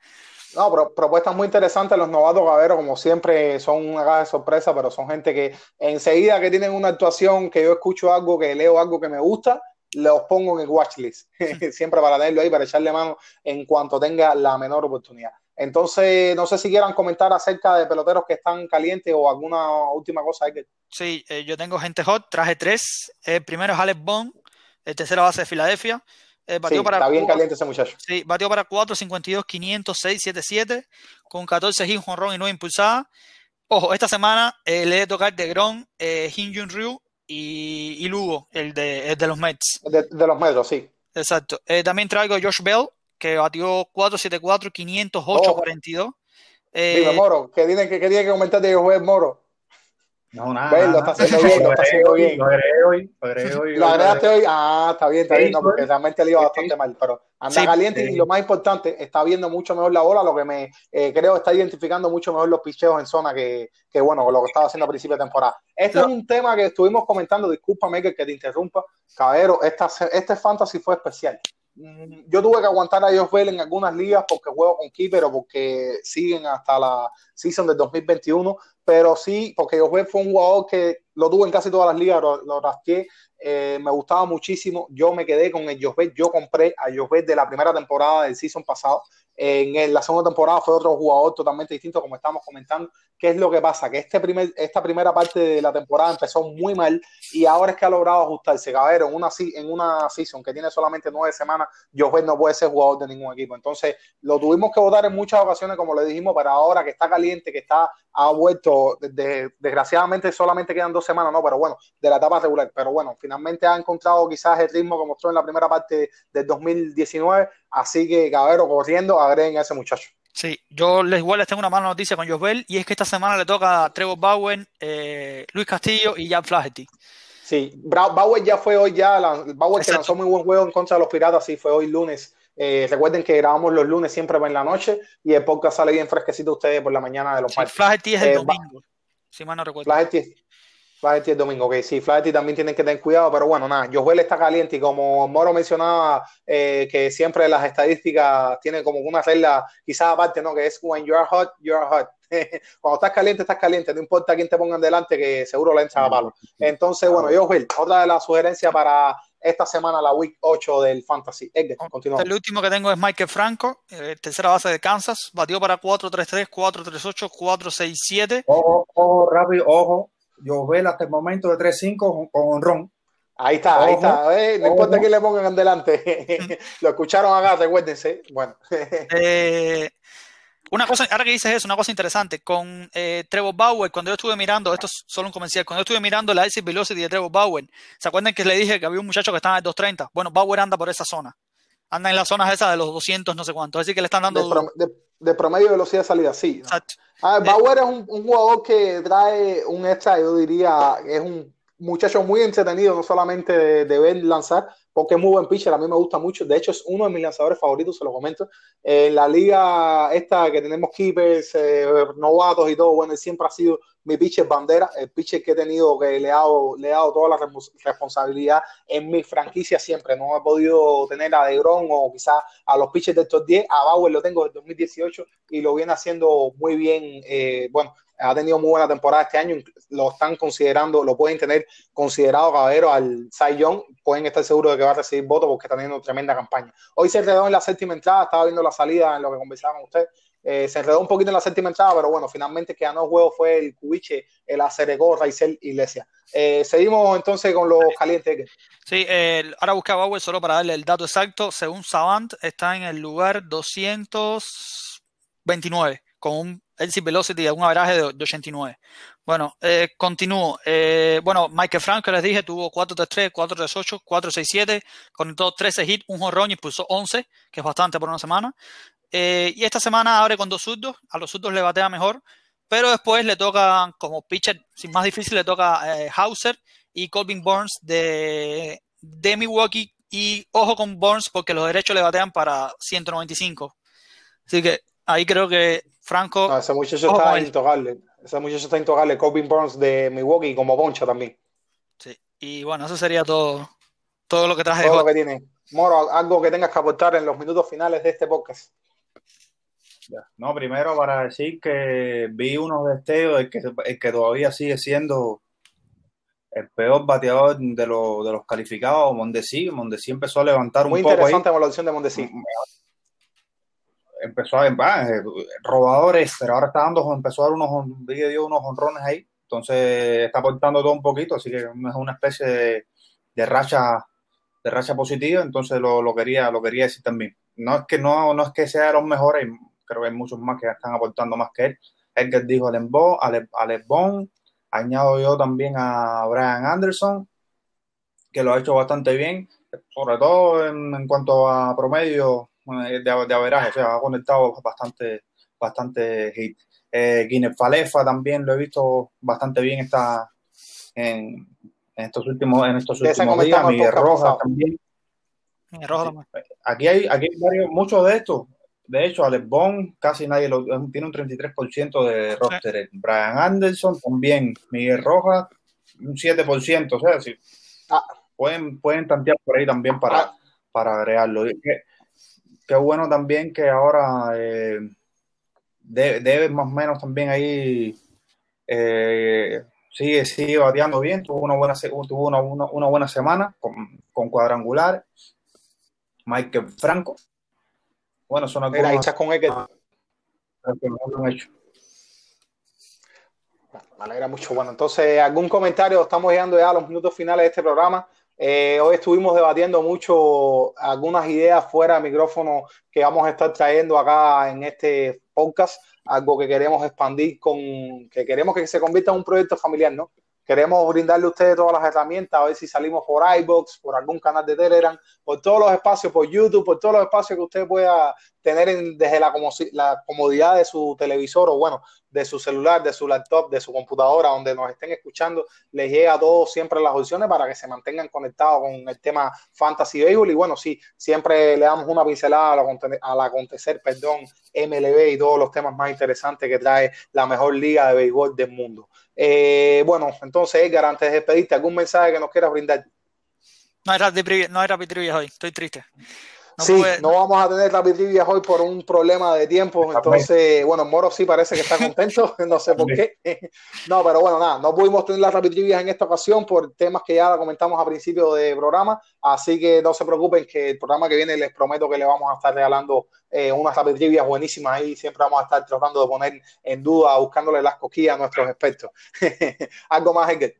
No, pero propuestas muy interesantes. Los novatos gaveros, como siempre, son una caja de sorpresa, pero son gente que enseguida que tienen una actuación, que yo escucho algo, que leo algo que me gusta, los pongo en el watchlist. siempre para tenerlo ahí, para echarle mano en cuanto tenga la menor oportunidad. Entonces, no sé si quieran comentar acerca de peloteros que están calientes o alguna última cosa. Sí, eh, yo tengo gente hot, traje tres. El primero es Alex Bond, el tercero base de Filadelfia. Eh, sí, para está bien caliente ese muchacho. Sí, batió para 4.52, 506, 77, con 14 hits, ron y 9 impulsadas. Ojo, esta semana eh, le he tocar de Gron, eh, Jun Ryu y, Lugo, el de, de los Mets. De, de los Mets, sí. Exacto. también traigo Josh Bell, que batió 474, 508, 42. Eh, Dime, Moro, ¿qué tiene que, tiene que comentar de Joel Moro? No, nada. lo está haciendo bien, lo está haciendo bien. Lo agregué hoy. Lo, agregué hoy, lo agregaste hoy. Ah, está bien, está bien, no, porque realmente le iba bastante mal. Pero anda caliente y lo más importante, está viendo mucho mejor la bola, lo que me eh, creo está identificando mucho mejor los picheos en zona que, que, bueno, lo que estaba haciendo a principio de temporada. Este es un tema que estuvimos comentando, discúlpame que, que te interrumpa, Cabero, esta, este fantasy fue especial. Mm, yo tuve que aguantar a Josh Bell en algunas ligas porque juego con Keeper o porque siguen hasta la season del 2021, pero sí, porque Josh Bell fue un jugador que lo tuve en casi todas las ligas, lo, lo eh, me gustaba muchísimo, yo me quedé con el Josh Bell, yo compré a Josh Bell de la primera temporada del season pasado, en la segunda temporada fue otro jugador totalmente distinto, como estamos comentando. ¿Qué es lo que pasa? Que este primer, esta primera parte de la temporada empezó muy mal y ahora es que ha logrado ajustarse. Cabero, en una, en una season que tiene solamente nueve semanas, Josué no puede ser jugador de ningún equipo. Entonces, lo tuvimos que votar en muchas ocasiones, como le dijimos, para ahora que está caliente, que está ha vuelto, desgraciadamente solamente quedan dos semanas, no, pero bueno, de la etapa regular. Pero bueno, finalmente ha encontrado quizás el ritmo que mostró en la primera parte del 2019 Así que, Cabero, corriendo, agreguen a ese muchacho. Sí, yo les igual les tengo una mala noticia con Josbel y es que esta semana le toca a Trevor Bowen, eh, Luis Castillo y Jan Flaherty. Sí, Bauer ya fue hoy ya, Bauer que lanzó muy buen juego en contra de los Piratas, sí, fue hoy lunes. Eh, recuerden que grabamos los lunes siempre en la noche y el podcast sale bien fresquecito ustedes por la mañana de los sí, Flaherty es el eh, domingo, si mal no recuerdo. Flaherty, Flaherty el domingo, ok, sí, Flaherty también tienen que tener cuidado, pero bueno, nada, Joel está caliente y como Moro mencionaba, eh, que siempre las estadísticas tienen como una regla, quizás aparte, ¿no? Que es when you are hot, you are hot. Cuando estás caliente, estás caliente, no importa quién te pongan delante, que seguro le entra a palo. Entonces, bueno, Joel, otra de las sugerencias para esta semana, la week 8 del Fantasy. Edgar, continúa. El último que tengo es Michael Franco, eh, tercera base de Kansas, batió para 4-3-3, 4-3-8, 4-6-7. Ojo, ojo, rápido, ojo yo veo hasta el momento de 3-5 con Ron. Ahí está, ahí está. Eh, no importa quién le pongan delante. Lo escucharon acá, recuérdense. Bueno. Eh, una cosa, ahora que dices eso, una cosa interesante. Con eh, Trevor Bauer, cuando yo estuve mirando, esto es solo un comercial, cuando yo estuve mirando la exit velocity de Trevor Bauer, ¿se acuerdan que le dije que había un muchacho que estaba en 230? Bueno, Bauer anda por esa zona. anda en las zonas esas de los 200, no sé cuánto. Así que le están dando. De, prom de, de promedio de velocidad de salida, sí. Exacto. Ah, Bauer eh, es un, un, jugador que trae un extra, yo diría, es un muchacho muy entretenido, no solamente de, de ver lanzar, porque es muy buen pitcher, a mí me gusta mucho, de hecho es uno de mis lanzadores favoritos, se lo comento. En la liga esta que tenemos keepers, eh, novatos y todo, bueno, él siempre ha sido mi pitcher bandera, el pitcher que he tenido, que le he dado, le he dado toda la responsabilidad en mi franquicia siempre. No he podido tener a DeGrom o quizás a los pitchers del top 10. A Bauer lo tengo desde 2018 y lo viene haciendo muy bien. Eh, bueno, ha tenido muy buena temporada este año, lo están considerando, lo pueden tener considerado caballero al Cy Young, pueden estar seguros de que va a recibir votos porque está teniendo tremenda campaña. Hoy se enredó en la séptima entrada, estaba viendo la salida en lo que conversaba con usted, eh, se enredó un poquito en la séptima entrada, pero bueno, finalmente que ganó el juego fue el Cubiche, el Aceregó, Raizel Iglesia. Eh, seguimos entonces con los calientes. Sí, eh, ahora buscaba Bauer solo para darle el dato exacto, según Savant está en el lugar 229 con un exit velocity de un averaje de, de 89. Bueno, eh, continúo. Eh, bueno, Michael Frank, que les dije, tuvo 4-3-3, 4-3-8, 4-6-7, conectó 13 hits, un jonrón y puso 11, que es bastante por una semana. Eh, y esta semana abre con dos zurdos, a los zurdos le batea mejor, pero después le toca, como pitcher, sin más difícil, le toca eh, Hauser y Colvin Burns de, de Milwaukee. Y ojo con Burns porque los derechos le batean para 195. Así que ahí creo que Franco. No, ese muchacho está intocable. Ese muchacho está intocable. Burns de Milwaukee como Boncha también. Sí. Y bueno, eso sería todo, todo lo que traje. Todo lo que tiene. Moro, algo que tengas que aportar en los minutos finales de este podcast. No, primero para decir que vi unos destellos el que, el que todavía sigue siendo el peor bateador de, lo, de los calificados, Mondesi. Mondesi empezó a levantar un Muy poco. interesante ahí. evaluación de Mondesi. Empezó a ver, robadores, pero ahora está dando, empezó a dar unos, dio unos honrones ahí. Entonces está aportando todo un poquito, así que es una especie de, racha de racha positiva, entonces lo, lo, quería lo quería decir también. No es que no, no es que sea los mejores, creo que hay muchos más que están aportando más que él. Edgar dijo Lembo, Ale, Alex Bond, añado yo también a Brian Anderson, que lo ha hecho bastante bien, sobre todo en, en cuanto a promedio de, de averaje, o sea, ha conectado bastante, bastante hit. Eh, Guinness Falefa también lo he visto bastante bien esta, en, en estos últimos, en estos últimos días. Miguel Rojas también. Miguel Rojas también. Aquí hay, aquí hay varios, muchos de estos. De hecho, Alex Bond casi nadie lo tiene un 33% de roster. Sí. Brian Anderson también. Miguel Rojas, un 7%. O sea, sí, ah. pueden, pueden tantear por ahí también para, ah. para agregarlo. Qué, bueno también que ahora eh, debe, debe, más o menos también ahí eh, sigue, sigue bateando bien. Tuvo una buena, tuvo una, una, una buena semana con, con cuadrangular. Michael Franco bueno, son algunos. Era hechas con X. Me alegra mucho. Bueno, entonces, ¿algún comentario? Estamos llegando ya a los minutos finales de este programa. Eh, hoy estuvimos debatiendo mucho algunas ideas fuera de micrófono que vamos a estar trayendo acá en este podcast, algo que queremos expandir con, que queremos que se convierta en un proyecto familiar, ¿no? Queremos brindarle a ustedes todas las herramientas, a ver si salimos por iBox, por algún canal de Telegram, por todos los espacios, por YouTube, por todos los espacios que usted pueda tener en, desde la, la, comodidad de su televisor o, bueno, de su celular, de su laptop, de su computadora, donde nos estén escuchando, les llega a todos siempre las opciones para que se mantengan conectados con el tema Fantasy Baseball. Y bueno, sí, siempre le damos una pincelada al acontecer, perdón, MLB y todos los temas más interesantes que trae la mejor liga de béisbol del mundo. Eh, bueno, entonces, Edgar, antes de despedirte, ¿algún mensaje que nos quieras brindar? No hay no hay hoy, estoy triste. No sí, puede... no vamos a tener Rapid Trivia hoy por un problema de tiempo. Entonces, bueno, Moro sí parece que está contento, no sé por qué. No, pero bueno, nada, no pudimos tener las Rapid Trivia en esta ocasión por temas que ya comentamos a principio del programa. Así que no se preocupen que el programa que viene les prometo que le vamos a estar regalando eh, unas Rapid Trivia buenísimas ahí. Siempre vamos a estar tratando de poner en duda, buscándole las coquillas a nuestros expertos. Algo más, Edgar.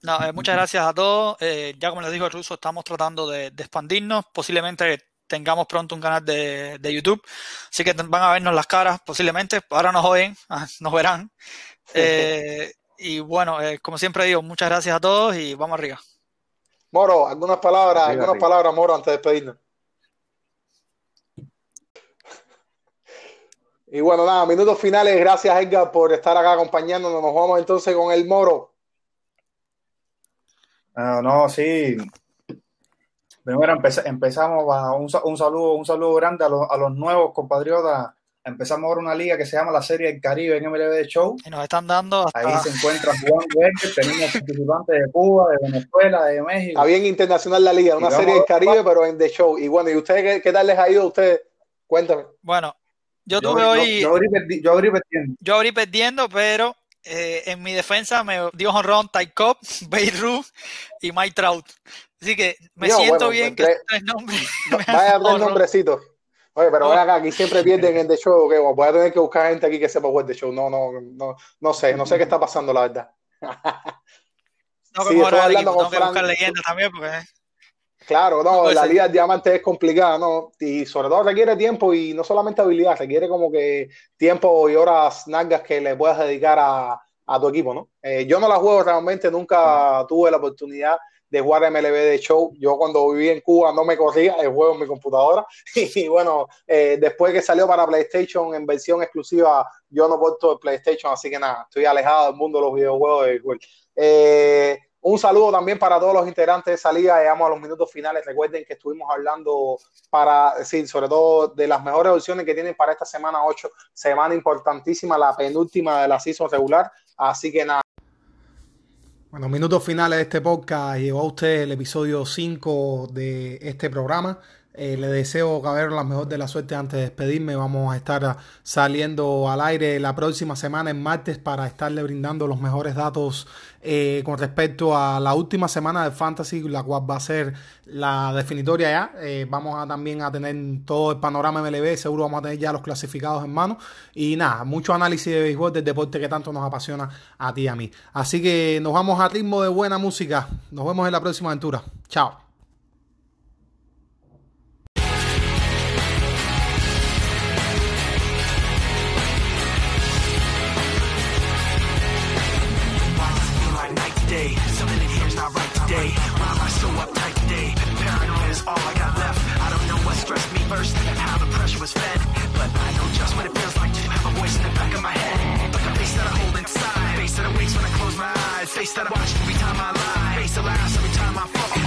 No, eh, muchas gracias a todos. Eh, ya como les dijo el ruso, estamos tratando de, de expandirnos. Posiblemente tengamos pronto un canal de, de, YouTube. Así que van a vernos las caras posiblemente. Ahora nos oyen, ah, nos verán. Eh, y bueno, eh, como siempre digo, muchas gracias a todos y vamos arriba. Moro, algunas palabras, algunas palabras, Moro, antes de despedirnos. Y bueno, nada, minutos finales. Gracias, Edgar, por estar acá acompañándonos. Nos vamos entonces con el Moro. Uh, no, sí, Primero empezamos un, un, saludo, un saludo grande a, a los nuevos compatriotas empezamos ahora una liga que se llama la Serie del Caribe en MLB Show. Y nos están dando Ahí se encuentran Juan Verde, tenemos participantes de Cuba, de Venezuela, de México. Está bien internacional la liga, una Serie del Caribe, pero en The Show. Y bueno, ¿y ustedes qué, tal les ha ido a ustedes? Cuéntame. Bueno, yo tuve hoy... Yo, abrí, perdiendo. Yo abrí perdiendo, pero eh, en mi defensa me dio honrón Ty Cobb, Ruth y Mike Trout. Así que me siento bien que tres nombres. Vaya tres nombrecitos. Oye, pero ven acá, aquí siempre pierden en The Show. que voy a tener que buscar gente aquí que sepa jugar The Show. No, no, no, no sé, no sé qué está pasando, la verdad. No, sí, estoy hablando con Frank. también porque... Claro, no, la liga de diamante es complicada, ¿no? Y sobre todo requiere tiempo y no solamente habilidad, requiere como que tiempo y horas nalgas que le puedas dedicar a, a tu equipo, ¿no? Eh, yo no la juego realmente, nunca tuve la oportunidad de jugar MLB de show. Yo cuando viví en Cuba no me corría el juego en mi computadora. Y bueno, eh, después que salió para PlayStation en versión exclusiva, yo no puedo el PlayStation, así que nada, estoy alejado del mundo de los videojuegos eh, un saludo también para todos los integrantes de esa liga. Llegamos a los minutos finales. Recuerden que estuvimos hablando para decir, sobre todo de las mejores opciones que tienen para esta semana 8, semana importantísima, la penúltima de la season regular. Así que nada. Bueno, minutos finales de este podcast. Llegó a usted el episodio 5 de este programa. Eh, le deseo, caber la mejor de la suerte antes de despedirme. Vamos a estar saliendo al aire la próxima semana, en martes, para estarle brindando los mejores datos eh, con respecto a la última semana de Fantasy, la cual va a ser la definitoria ya. Eh, vamos a también a tener todo el panorama MLB. Seguro vamos a tener ya los clasificados en mano. Y nada, mucho análisis de béisbol del deporte que tanto nos apasiona a ti y a mí. Así que nos vamos a ritmo de buena música. Nos vemos en la próxima aventura. Chao. was fed. But I know just what it feels like to have a voice in the back of my head. Like a face that I hold inside. Face that awakes when I close my eyes. Face that I watch every time I lie. Face that laughs every time I fall.